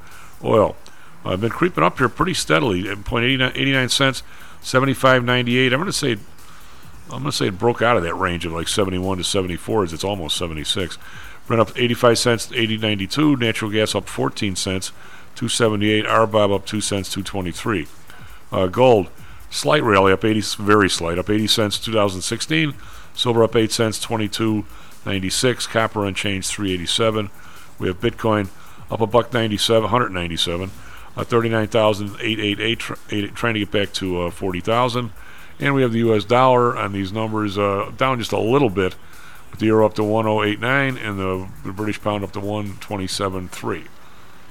Oil uh, been creeping up here pretty steadily, at 0.89 89 cents, 75.98. I'm going to say I'm going to say it broke out of that range of like 71 to 74 as it's almost 76. Brent up 85 cents, 80.92. Natural gas up 14 cents, 278. RBOB up 2 cents, 223. Uh, gold, slight rally up 80, very slight, up 80 cents, 2016. Silver up 8 cents, 22.96. Copper unchanged, 387. We have Bitcoin up a buck 97, 197. Uh, 39,888, tr- trying to get back to uh, 40,000. And we have the U.S. dollar on these numbers uh, down just a little bit, with the euro up to 1089 and the, the British pound up to 127.3.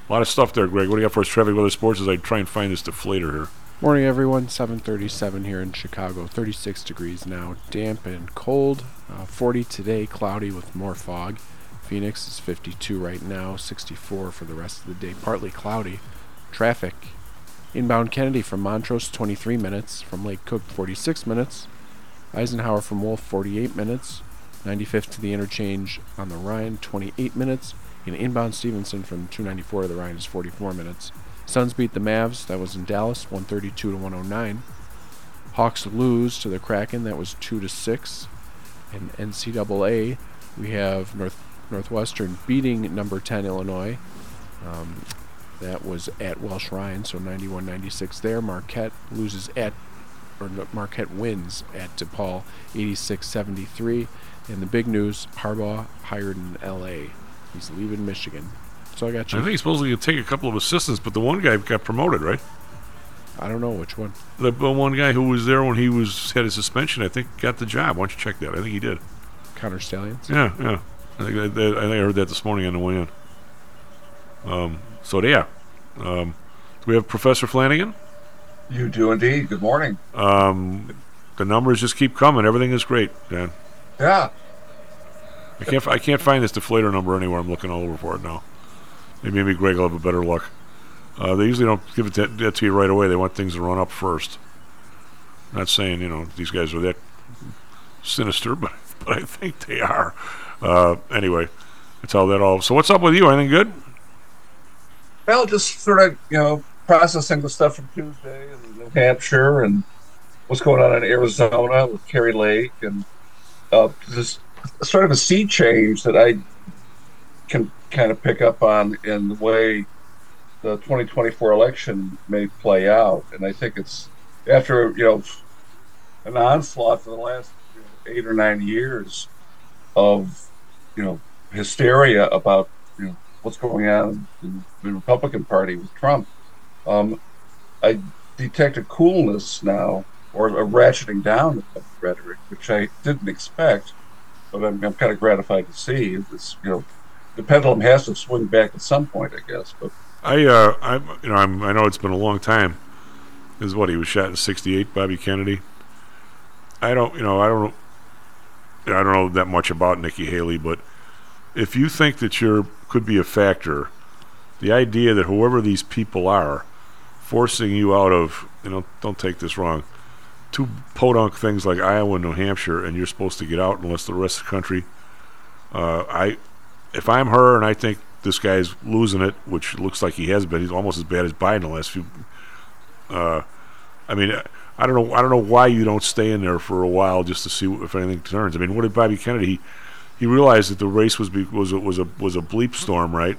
A lot of stuff there, Greg. What do you got for us? Traffic, weather, sports as I try and find this deflator here. Morning, everyone. 7:37 here in Chicago. 36 degrees now, damp and cold. Uh, 40 today, cloudy with more fog. Phoenix is 52 right now, 64 for the rest of the day. Partly cloudy. Traffic. Inbound Kennedy from Montrose, 23 minutes. From Lake Cook, 46 minutes. Eisenhower from Wolf, 48 minutes. 95th to the interchange on the Ryan, 28 minutes. And inbound Stevenson from 294 to the Ryan is 44 minutes. Suns beat the Mavs. That was in Dallas, 132 to 109. Hawks lose to the Kraken. That was 2 to 6. In NCAA, we have North Northwestern beating number 10 Illinois, Um, that was at Welsh Ryan, so 91-96 there. Marquette loses at, or Marquette wins at DePaul, 86-73. And the big news: Harbaugh hired in L.A. He's leaving Michigan. So I got you. I think he's supposed to take a couple of assistants, but the one guy got promoted, right? I don't know which one. The, the one guy who was there when he was had his suspension, I think, got the job. Why don't you check that? I think he did. Connor Stalions. Yeah, yeah. I think I, I think I heard that this morning on the way in. Um, so yeah, um, do we have Professor Flanagan? You do indeed. Good morning. Um, the numbers just keep coming. Everything is great, Dan. Yeah. I can't I can't find this deflator number anywhere. I'm looking all over for it now. Maybe Greg will have a better luck. Uh, they usually don't give it that, that to you right away. They want things to run up first. Not saying you know these guys are that sinister, but but I think they are. Uh, anyway, that's how that all. So what's up with you? Anything good? Well, just sort of you know processing the stuff from Tuesday in New Hampshire and what's going on in Arizona with Kari Lake and uh, just sort of a sea change that I can kind of pick up on in the way the 2024 election may play out. And I think it's after, you know, an onslaught for the last eight or nine years of, you know, hysteria about, you know, what's going on in the Republican Party with Trump. Um, I detect a coolness now or a ratcheting down of rhetoric, which I didn't expect, but I'm, I'm kind of gratified to see. It's, you know, the pendulum has to swing back at some point, I guess. But I, uh, I, you know, I'm, I know it's been a long time. This is what he was shot in '68, Bobby Kennedy. I don't, you know, I don't, I don't know that much about Nikki Haley, but if you think that you're could be a factor, the idea that whoever these people are, forcing you out of, you know, don't take this wrong, two podunk things like Iowa and New Hampshire, and you're supposed to get out unless the rest of the country. Uh, I, if I'm her, and I think this guy's losing it, which looks like he has been. He's almost as bad as Biden the last few. Uh, I mean, I don't know. I don't know why you don't stay in there for a while just to see if anything turns. I mean, what did Bobby Kennedy? He, he realized that the race was be, was a, was a was a bleep storm, right?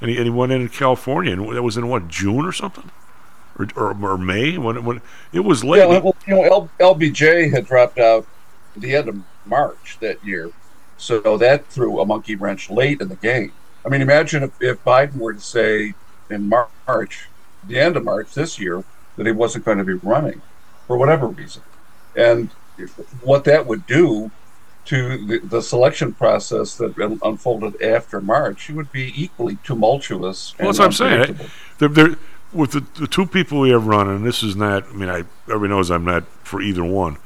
And he and he went in in California, and that was in what June or something, or or, or May when when it was late. Yeah, well, you know, L, LBJ had dropped out at the end of March that year, so that threw a monkey wrench late in the game. I mean, imagine if, if Biden were to say in March, the end of March this year, that he wasn't going to be running for whatever reason. And what that would do to the, the selection process that unfolded after March, it would be equally tumultuous. Well, that's what I'm saying. They're, they're, with the, the two people we have running, this is not, I mean, I everybody knows I'm not for either one.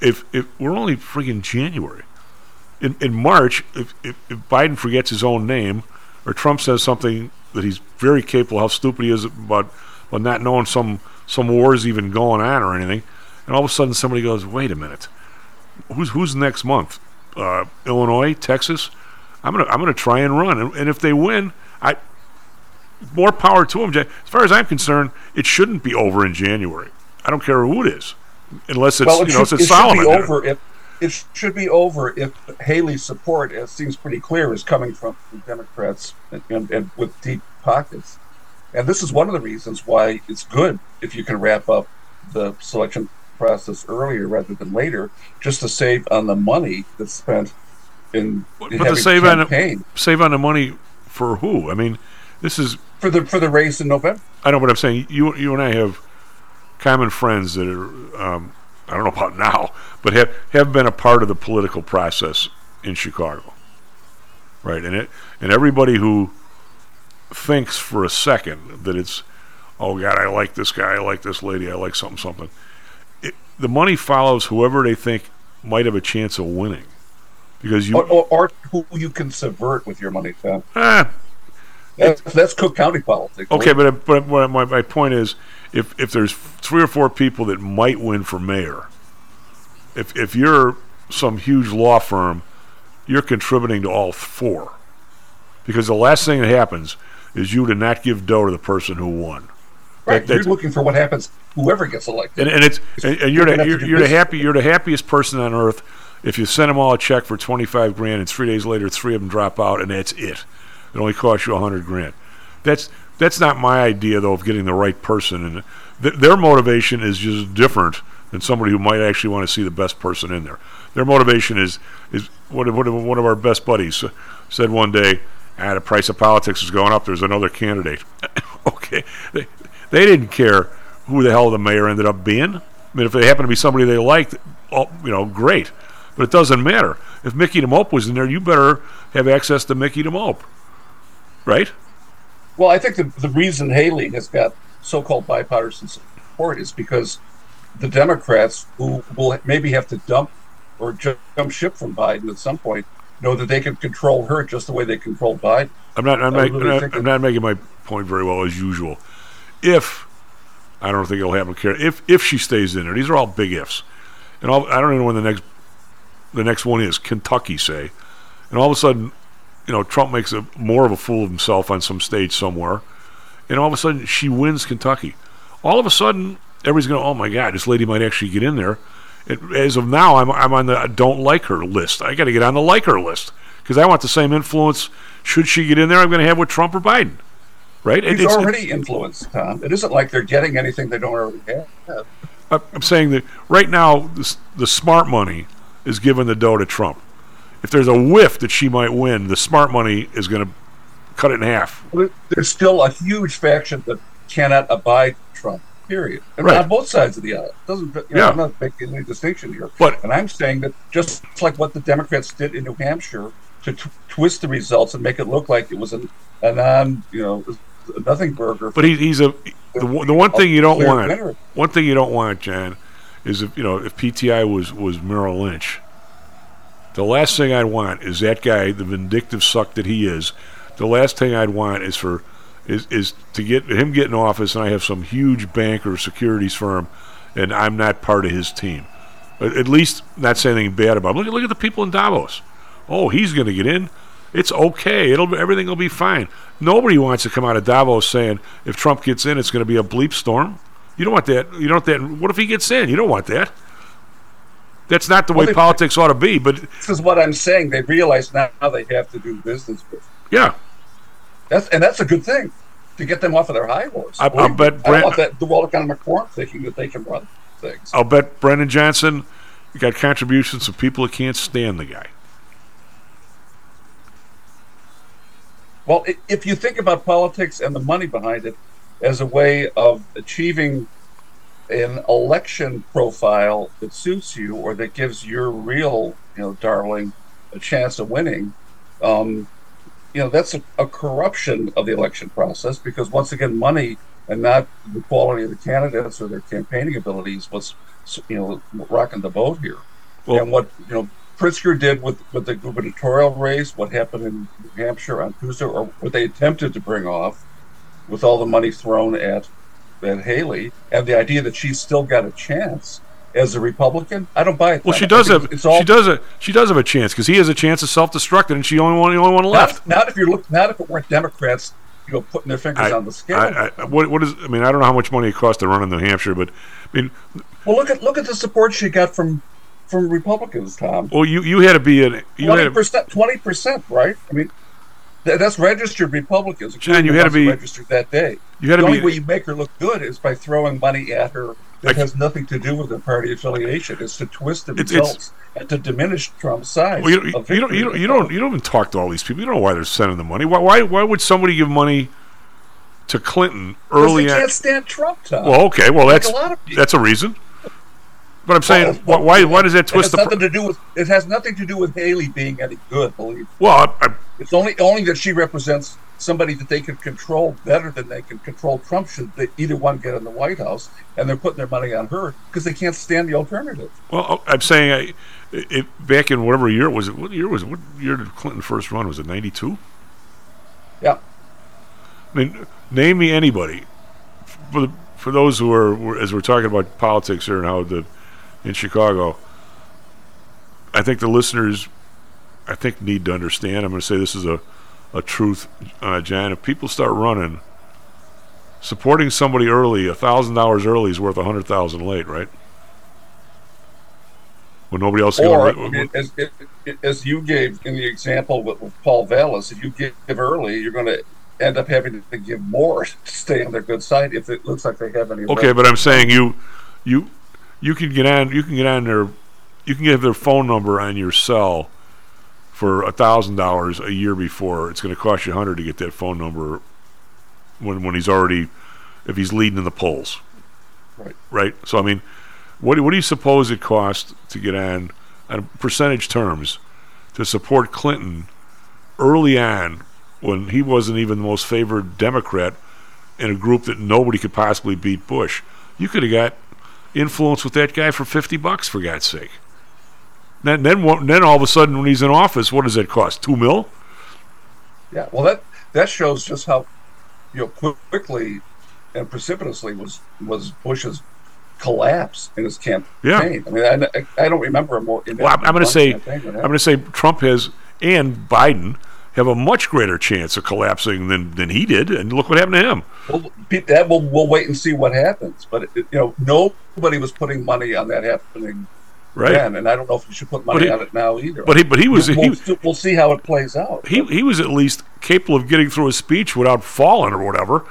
If, if we're only freaking January, in, in March, if, if, if, Biden forgets his own name, or Trump says something that he's very capable, how stupid he is about, about not knowing some some wars even going on or anything, and all of a sudden somebody goes, "Wait a minute, who's who's next month? Uh, Illinois, Texas? I'm gonna I'm gonna try and run, and, and if they win, I more power to them. As far as I'm concerned, it shouldn't be over in January. I don't care who it is, unless it's well, it you know should, it's it Solomon. Should be over if, it should be over if Haley's support, as seems pretty clear, is coming from Democrats and, and, and, with deep pockets. And this is one of the reasons why it's good if you can wrap up the selection process earlier rather than later, just to save on the money that's spent in. But, but to save campaign. on save on the money for who? I mean, this is for the for the race in November. I know what I'm saying. You you and I have common friends that are. Um, I don't know about now, but have have been a part of the political process in Chicago, right? And it and everybody who thinks for a second that it's, oh God, I like this guy, I like this lady, I like something something. It, the money follows whoever they think might have a chance of winning, because you or, or, or who you can subvert with your money, Tom. Ah, that's, that's Cook County politics. Okay, but but my my point is, if if there's three or four people that might win for mayor, if if you're some huge law firm, you're contributing to all four, because the last thing that happens is you to not give dough to the person who won. Right, that, you're looking for what happens whoever gets elected, and, and it's and, and you're the, you're, you're the happy you're the happiest person on earth if you send them all a check for twenty five grand and three days later three of them drop out and that's it. It only costs you a hundred grand. That's that's not my idea though of getting the right person, and th- their motivation is just different than somebody who might actually want to see the best person in there. Their motivation is is what what one of our best buddies said one day. Ah, the price of politics is going up. There's another candidate. okay, they, they didn't care who the hell the mayor ended up being. I mean, if they happen to be somebody they liked, oh, you know, great. But it doesn't matter. If Mickey DeMope was in there, you better have access to Mickey DeMope, right? Well, I think the, the reason Haley has got so-called bipartisan support is because the Democrats, who will maybe have to dump or jump ship from Biden at some point, know that they can control her just the way they controlled Biden. I'm not. I'm, not, really I'm, not, I'm not making my point very well as usual. If I don't think it'll happen. If if she stays in there, these are all big ifs, and all, I don't even know when the next the next one is. Kentucky, say, and all of a sudden, you know, Trump makes a more of a fool of himself on some stage somewhere, and all of a sudden she wins Kentucky. All of a sudden, everybody's going, "Oh my God, this lady might actually get in there." It, as of now, I'm I'm on the don't like her list. I got to get on the like her list because I want the same influence. Should she get in there, I'm going to have with Trump or Biden, right? It- it's- already influenced, Tom. It isn't like they're getting anything they don't already have. I'm saying that right now, the, the smart money is giving the dough to Trump. If there's a whiff that she might win, the smart money is going to cut it in half. There's still a huge faction that cannot abide Trump. Period. And Right. on both sides of the aisle. It doesn't you know, Yeah. I'm not making any distinction here. But- and I'm saying that just like what the Democrats did in New Hampshire to t- twist the results and make it look like it was an, a non, you know, a nothing burger. But he, he's a the, one- the one thing you don't want. winner. One thing you don't want, John, is if you know if PTI was was Merrill Lynch. The last thing I'd want is that guy, the vindictive suck that he is. The last thing I'd want is for is is to get him get in office, and I have some huge bank or securities firm, and I'm not part of his team. At least not saying anything bad about him. Look at look at the people in Davos. Oh, he's going to get in. It's okay. It'll everything will be fine. Nobody wants to come out of Davos saying if Trump gets in, it's going to be a bleep storm. You don't want that. You don't want that. What if he gets in? You don't want that. That's not the way they- politics ought to be. But This is what I'm saying. They realize now they have to do business with. yeah, That's and that's a good thing to get them off of their high horse. I- I'll bet I don't want that the world economic forum thinking that they can run things. I'll bet Brandon Johnson got contributions of people that can't stand the guy. Well, if you think about politics and the money behind it as a way of achieving an election profile that suits you or that gives your real, you know, darling a chance of winning, um, you know, that's a, a corruption of the election process because once again, money and not the quality of the candidates or their campaigning abilities was, you know, rocking the boat here. Well- and what you know Pritzker did with with the gubernatorial race, what happened in New Hampshire on Tuesday, or what they attempted to bring off, with all the money thrown at at Haley, and the idea that she's still got a chance as a Republican, I don't buy it. Well, she does have It's all she does a she does have a chance because he has a chance of self destructing, and she only one the only one left. Not, not if you're look, not if it weren't Democrats, you know, putting their fingers I- on the scale. I, I, what what is? I mean, I don't know how much money it costs to run in New Hampshire, but I mean, well, look at look at the support she got from from Republicans, Tom. well, you you had to be you Twenty percent, twenty percent, right? I mean, th- that's registered Republicans. John, you had to be- registered that day. you had to the only be- way you make her look good is by throwing money at her that has nothing to do with her party affiliation. It's to twist the It's- it's- results and to diminish Trump's size. Well, you, you, don't, you, don't, you don't you don't even talk to all these people. You don't know why they're sending the money. Why why, why would somebody give money to Clinton early? they can't stand Trump, Tom. well, okay, well Like that's a lot of that's a reason. But I'm saying, Well, why, why why does that it twist has the? nothing Pr- to do with it has nothing to do with Haley being any good. Believe me. well, I, I, It's only only that she represents somebody that they can control better than they can control Trump. Should they either one get in the White House, and they're putting their money on her because they can't stand the alternative. well, oh, I'm saying, I, it, back in whatever year it was it? What year was it? What year did Clinton first run? Was it '92? Yeah. I mean, name me anybody for the, for those who are as we're talking about politics here and how the in Chicago. I think the listeners, I think, need to understand. I'm going to say this is a a truth, uh, John. If people start running, supporting somebody early, a thousand dollars early is worth a hundred thousand late, right? When nobody else is Or going to. as, as you gave in the example with, with Paul Vallas, if you give early, you're going to end up having to give more to stay on their good side if it looks like they have any. Okay, but I'm saying you, you, you can get on. You can get on their, you can get their phone number on your cell for a thousand dollars a year before. It's going to cost you a hundred to get that phone number when when he's already, if he's leading in the polls. Right. Right. So I mean, what do, what do you suppose it cost to get on, on percentage terms, to support Clinton early on when he wasn't even the most favored Democrat in a group that nobody could possibly beat Bush? You could have got influence with that guy for fifty bucks for God's sake. Then then then all of a sudden when he's in office, what does that cost? Two mil? Yeah, well, that that shows just how you know quickly and precipitously was was Bush's collapse in his campaign. Yeah. I mean, I, I don't remember a more. Well, I'm, going to say I'm campaign than that. going to say Trump has and Biden have a much greater chance of collapsing than than he did, and look what happened to him. Well, that we'll, we'll wait and see what happens. But it, you know, nobody was putting money on that happening Right. then, and I don't know if you should put money he- on it now either. but he- but he was- We'll, he- we'll see how it plays out. He he was at least capable of getting through a speech without falling or whatever.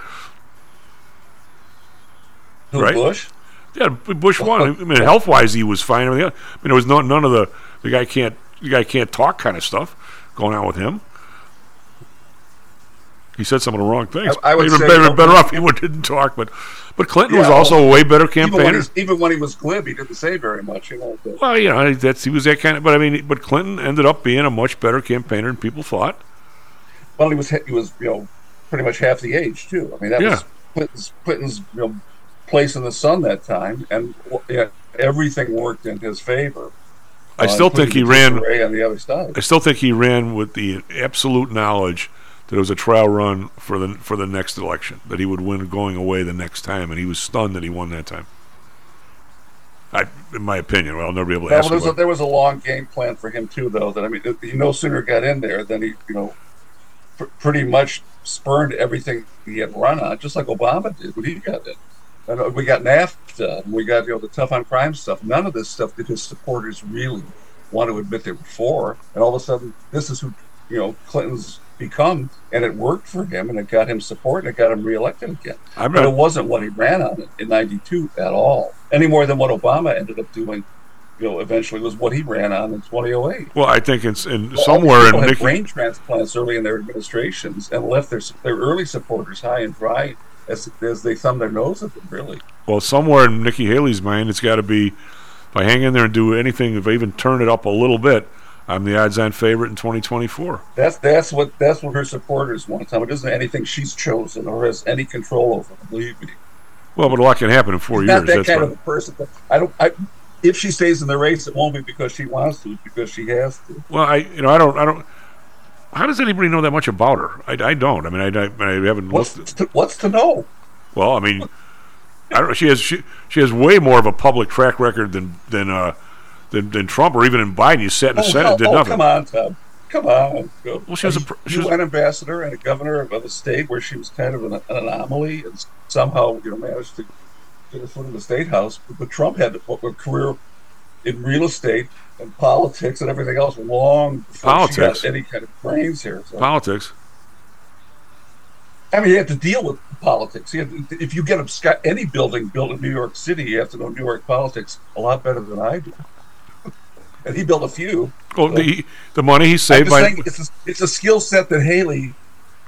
Who, right? Bush? Yeah, Bush won. I mean, health wise, he was fine. I mean, I mean, there was no, none of the the guy can't the guy can't talk kind of stuff going on with him. He said some of the wrong things. I- I would even better, better off he didn't talk. But but Clinton was also well, a way better Even when, campaigner. even when he was glib, he didn't say very much. You know. Well, you know, that's he was that kind of. But I mean, but Clinton ended up being a much better campaigner than people thought. Well, he was he was you know pretty much half the age too. I mean that Yeah. was Clinton's Clinton's you know place in the sun that time, and yeah, everything worked in his favor. I Uh, still think he ran. on the other side. I still think he ran with the absolute knowledge that it was a trial run for the for the next election. That he would win going away the next time, and he was stunned that he won that time. I, in my opinion, well, I'll never be able to Well, ask there, was a, there was a long game plan for him too, though. That I mean, he no sooner got in there than he, you know, pr- pretty much spurned everything he had run on, just like Obama did when he got in. And we got NAFTA, and we got you know the tough on crime stuff. None of this stuff did his supporters really want to admit they were for. And all of a sudden, this is who you know Clinton's become, and it worked for him, and it got him support, and it got him reelected again. I'm but not- it wasn't what he ran on in '92 at all, any more than what Obama ended up doing. You know, eventually was what he ran on in 2008. Well, I think it's in Well, somewhere in had Mickey. brain transplants early in their administrations and left their their early supporters high and dry as as they thumbed their nose at them. Really, Well, somewhere in Nikki Haley's mind, it's got to be if I hang in there and do anything, if I even turn it up a little bit, I'm the odds-on favorite in 2024. that's that's what that's what her supporters want. Tom, it isn't anything she's chosen or has any control over. Believe me, Well, but a lot can happen in four She's years. not that That's kind right. of a person. I don't. I, if she stays in the race, it won't be because she wants to, it's because she has to. Well, I you know I don't I don't. How does anybody know that much about her? I, I don't. I mean, I, I, I haven't What's looked. to, what's to know? Well, I mean, I don't. She has she, she has way more of a public track record than than uh than, than Trump or even in Biden. You sat in the Oh, Senate, hell- did oh, nothing. come on, Tom. Come on. Well, she was a pr- she was- an ambassador and a governor of a state where she was kind of an, an anomaly and somehow you know managed to get her foot in the state house. But Trump had a career in real estate and politics and everything else long before Politics? she got any kind of brains here. So. Politics. I mean, you have to deal with politics. To- if you get a, any building built in New York City, you have to know New York politics a lot better than I do. And he built a few. Well, so- the the money he saved by saying it's a, it's a skill set that Haley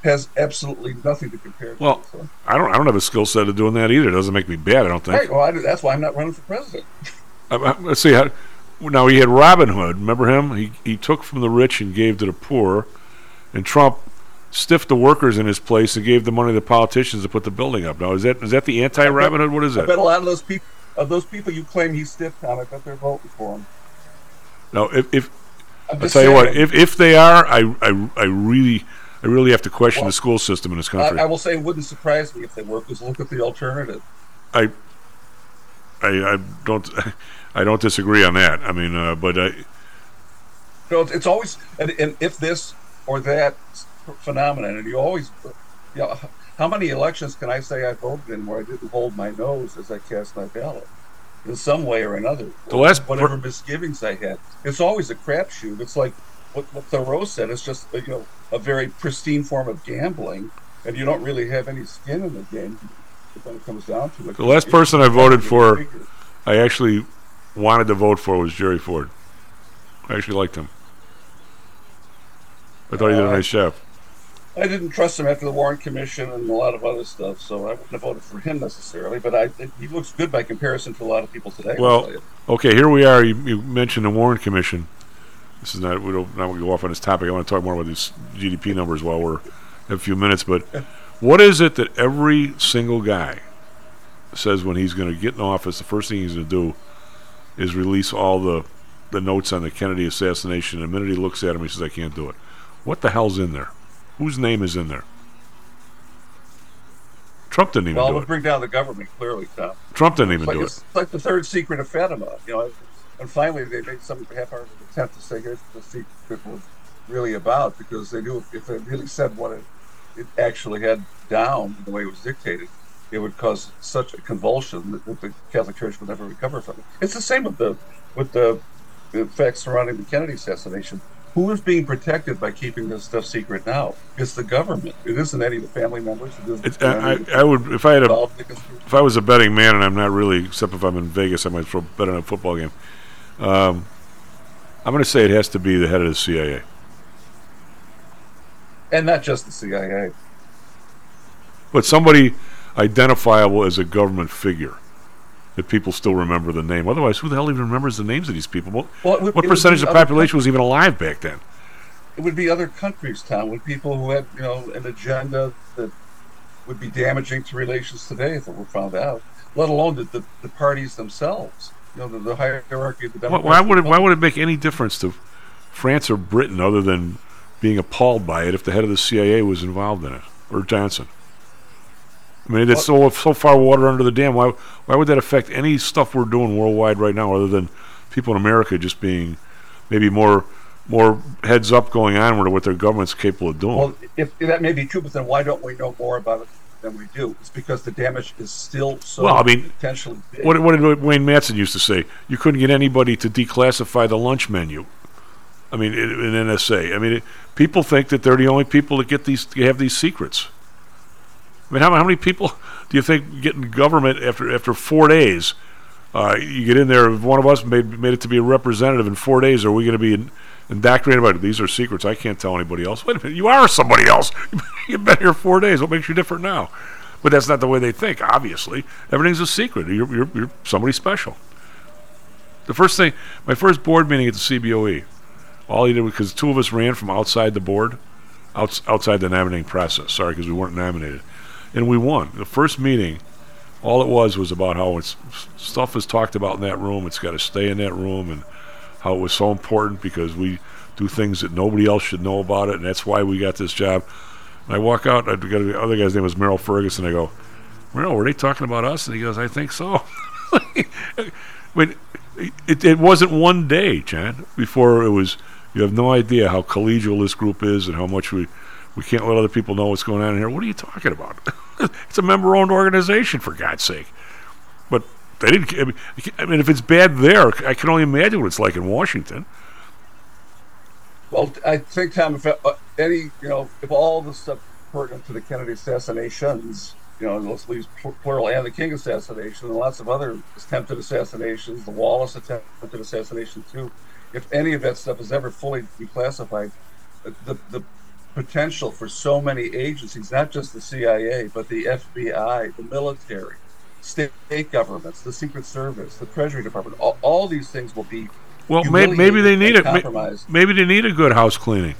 has absolutely nothing to compare. to. well, I don't I don't have a skill set of doing that either. It doesn't make me bad. I don't think. Right, well, I, that's why I'm not running for president. Uh, let's see how. Now he had Robin Hood. Remember him? He he took from the rich and gave to the poor, and Trump stiffed the workers in his place and gave the money to the politicians to put the building up. Now is that is that the anti Robin Hood? What is that? I bet a lot of those people, of those people you claim he stiffed on, I bet they're voting for him. No, if, if I'll tell you what, if if they are, I I, I really I really have to question the school system in this country. I, I will say it wouldn't surprise me if they were, because look at the alternative. I, I, I don't, I don't disagree on that. I mean, uh, but I, You know, it's, it's always and, and if this or that phenomenon, and you always, you know, how many elections can I say I voted in where I didn't hold my nose as I cast my ballot, in some way or another? The last whatever misgivings I had, it's always a crapshoot. It's like what, what Thoreau said. It's just you know a very pristine form of gambling, and you don't really have any skin in the game when it comes down to it. The last person I voted for, I actually wanted to vote for was Jerry Ford. I actually liked him. I thought he did a Uh, nice job. I didn't trust him after the Warren Commission and a lot of other stuff, so I wouldn't have voted for him necessarily. But I think he looks good by comparison to a lot of people today. Well, okay, here we are. You, you mentioned the Warren Commission. This is not. We don't. Not going to go off on this topic. I want to talk more about these GDP numbers while we're have a few minutes. But what is it that every single guy says when he's going to get in office? The first thing he's going to do is release all the the notes on the Kennedy assassination. And the minute he looks at him, he says, "I can't do it." What the hell's in there? Whose name is in there? Trump didn't even well, do we'll it. bring down the government clearly, Tom. Trump didn't even like, do it. it's like the third secret of Fatima, you know. And finally, they made some half-hearted attempt to say here's what the secret was really about, because they knew if they really said what it, it actually had down the way it was dictated, it would cause such a convulsion that, that the Catholic Church would never recover from it. It's the same with the with the, the facts surrounding the Kennedy assassination. Who is being protected by keeping this stuff secret now? It's the government. It isn't any of the family members. It isn't It, I, I, I would if I had a involved in the conspiracy. if I was a betting man, and I'm not really, except if I'm in Vegas, I might throw bet on a football game. Um, I'm going to say it has to be the head of the CIA. and not just the CIA. But somebody identifiable as a government figure that people still remember the name. Otherwise, who the hell even remembers the names of these people? What, Well, would- what percentage of the population was even alive back then? It would be other countries, Tom, with people who had, you know, an agenda that would be damaging to relations today if it were found out. Let alone the, the, the parties themselves. You know, the, the hierarchy of the Why, why would it? Why would it make any difference to France or Britain other than being appalled by it if the head of the CIA was involved in it or Johnson? I mean, it's so so far water under the dam. Why why would that affect any stuff we're doing worldwide right now, other than people in America just being maybe more more heads up going on with what their government's capable of doing? Well, if, if that may be true, but then why don't we know more about it than we do? It's because the damage is still so Well, I mean, potentially big. What, what did Wayne Matson used to say? You couldn't get anybody to declassify the lunch menu. I mean, in, in NSA. I mean, it, people think that they're the only people that get these, have these secrets. I mean, how, how many people do you think get in government after after four days? Uh, you get in there. If one of us made made it to be a representative in four days, are we going to be in, indoctrinated about it? These are secrets. I can't tell anybody else. Wait a minute, you are somebody else. You've been here four days. What makes you different now? But that's not the way they think. Obviously, everything's a secret. You're, you're, you're somebody special. The first thing, my first board meeting at the CBOE, all he did was because two of us ran from outside the board, outs, outside the nominating process. Sorry, because we weren't nominated, and we won. The first meeting, all it was was about how it's stuff is talked about in that room. It's got to stay in that room, and how it was so important because we do things that nobody else should know about it, and that's why we got this job. And I walk out. I got the other guy's name was Merrill Ferguson. I go, Merrill, were they talking about us? And he goes, I think so. I mean, it, it wasn't one day, John, before it was. You have no idea how collegial this group is and how much we we can't let other people know what's going on in here. What are you talking about? it's a member-owned organization, for God's sake. But they didn't. I mean, I mean, if it's bad there, I can only imagine what it's like in Washington. Well, I think, Tom, if uh, any, you know, if all the stuff pertinent to the Kennedy assassinations, you know, let's leave plural and the King assassination and lots of other attempted assassinations, the Wallace attempted assassination too. If any of that stuff is ever fully declassified, the, the potential for so many agencies, not just the CIA, but the FBI, the military, state governments, the Secret Service, the Treasury Department, all, all these things will be Well, may, maybe they need it. Maybe they need a good house cleaning.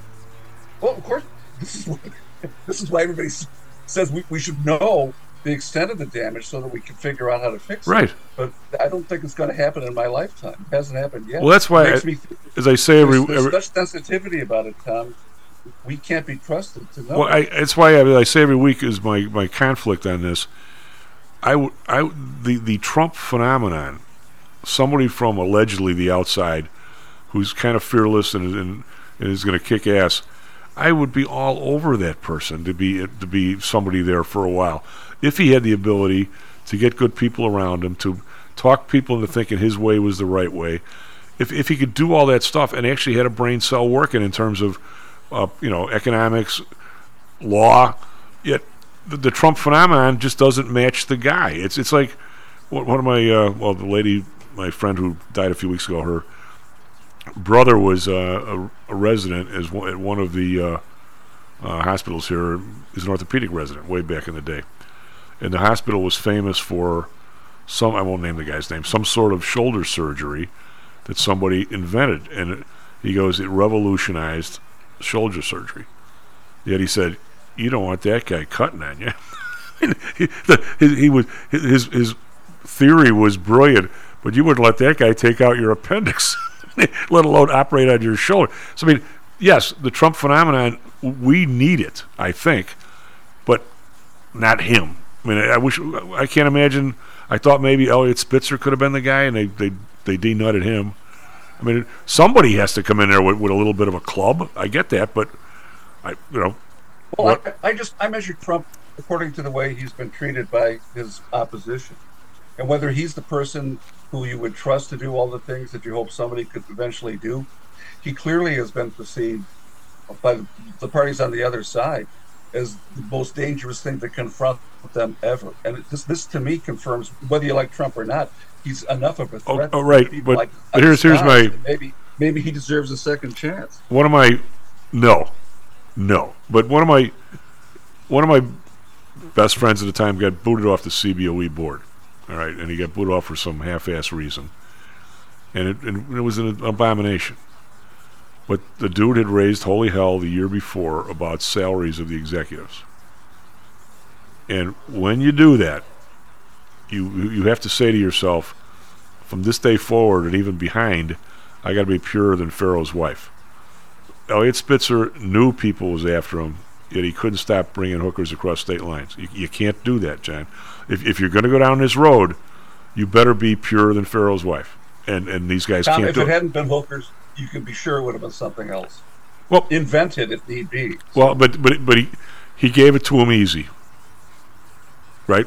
Well, of course, this is why, this is why everybody says we, we should know the extent of the damage so that we can figure out how to fix Right. it. Right. But I don't think it's going to happen in my lifetime. It hasn't happened yet. Well, that's why I- as I say every- there's, there's every- such sensitivity about it, Tom. We can't be trusted to know. Well, I, it's why I, I say every week is my, my conflict on this. I, w- I the the Trump phenomenon, somebody from allegedly the outside, who's kind of fearless and, and, and is going to kick ass. I would be all over that person to be to be somebody there for a while, if he had the ability to get good people around him to talk people into thinking his way was the right way. If if he could do all that stuff and actually had a brain cell working in terms of, uh, you know, economics, law, Yet the, the Trump phenomenon just doesn't match the guy. It's it's like one of my uh, well, the lady, my friend who died a few weeks ago, her brother was uh, a, a resident as at one of the uh, uh, hospitals here. He's an orthopedic resident way back in the day, and the hospital was famous for some I won't name the guy's name, some sort of shoulder surgery that somebody invented, and it, he goes, it revolutionized shoulder surgery. Yet he said, you don't want that guy cutting on you. he, the, he, he was his his theory was brilliant, but you wouldn't let that guy take out your appendix, let alone operate on your shoulder. So I mean, yes, the Trump phenomenon, we need it, I think, but not him. I mean, I, I wish I can't imagine. I thought maybe Eliot Spitzer could have been the guy, and they they they denutted him. I mean, somebody has to come in there with, with a little bit of a club. I get that, but I, you know, Well, I, I just I measure Trump according to the way he's been treated by his opposition, and whether he's the person who you would trust to do all the things that you hope somebody could eventually do. He clearly has been perceived by the, the parties on the other side as the most dangerous thing to confront them ever. And it, this, this to me confirms whether you like Trump or not, he's enough of a Oh, threat. oh, to right, but- like but here's- here's my- maybe maybe he deserves a second chance. one of my no, no, but one of my one of my best friends at the time got booted off the CBOE board. All right, and he got booted off for some half-ass reason, and it, and it was an abomination. But the dude had raised holy hell the year before about salaries of the executives, and when you do that, you you have to say to yourself, from this day forward and even behind, I got to be purer than Pharaoh's wife. Eliot Spitzer knew people was after him, yet he couldn't stop bringing hookers across state lines. You, you can't do that, John. If, if you're going to go down this road, you better be purer than Pharaoh's wife. And and these guys Tom, can't if do it it. hadn't been hookers, you can be sure it would have been something else. Well, invented if need be. Well, but but but he he gave it to him easy, right?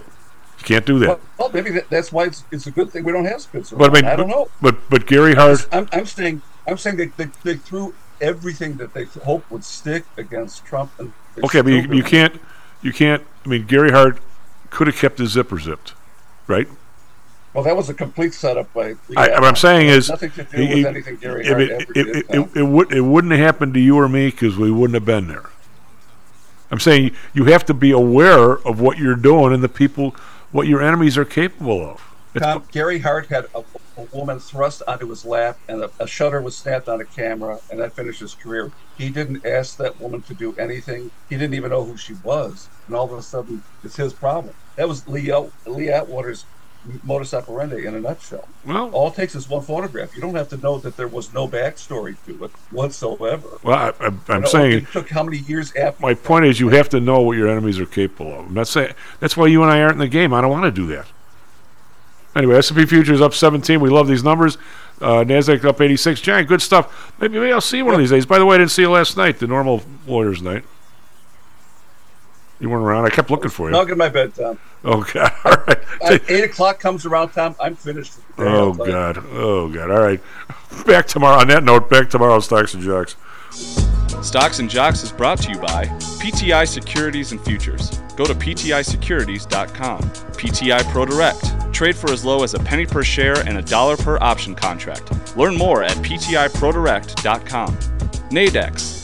You can't do that. Well, well, maybe that, that's why it's, it's a good thing we don't have Spitzer. but I mean, I don't but, know. But but Gary Hart. I'm, I'm saying I'm saying they, they, they threw everything that they hoped would stick against Trump. And Okay, but you, you can't you can't. I mean, Gary Hart could have kept his zipper zipped, right? Well, that was a complete setup by. I, what I'm saying is, nothing to do with anything Gary I Hart it, did. it, it, it, would, it wouldn't have happened to you or me because we wouldn't have been there. I'm saying you have to be aware of what you're doing and the people, what your enemies are capable of. Tom, Gary Hart had a, a woman thrust onto his lap, and a, a shutter was snapped on a camera, and that finished his career. He didn't ask that woman to do anything. He didn't even know who she was, and all of a sudden, it's his problem. That was Lee, Lee Atwater's modus operandi in a nutshell. Well, all it takes is one photograph. You don't have to know that there was no backstory to it whatsoever. well, I, You I'm know, saying it took how many years after? my point is you have to know what your enemies are capable of. I'm not saying that's why you and I aren't in the game. I don't want to do that. Anyway, S&P futures up 17. We love these numbers. Uh, Nasdaq up 86. Giant, good stuff. Maybe, maybe I'll see you one of these days. By the way, I didn't see you last night, the normal lawyers' night. You weren't around. I kept looking for you. Snug in my bed, Tom. Oh God! All right. Uh, eight o'clock comes around, Tom. I'm finished. for Oh I'll tell you. God! Oh God! All right. Back tomorrow. On that note, back tomorrow. Stocks and Jocks. Stocks and Jocks is brought to you by PTI Securities and Futures. Go to PTIsecurities.com. PTI ProDirect. Trade for as low as a penny per share and a dollar per option contract. Learn more at PTIProDirect.com. Nadex,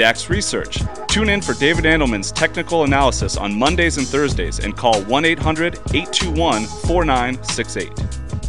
DAX Research. Tune in for David Andelman's technical analysis on Mondays and Thursdays and call 1 800 821 4968.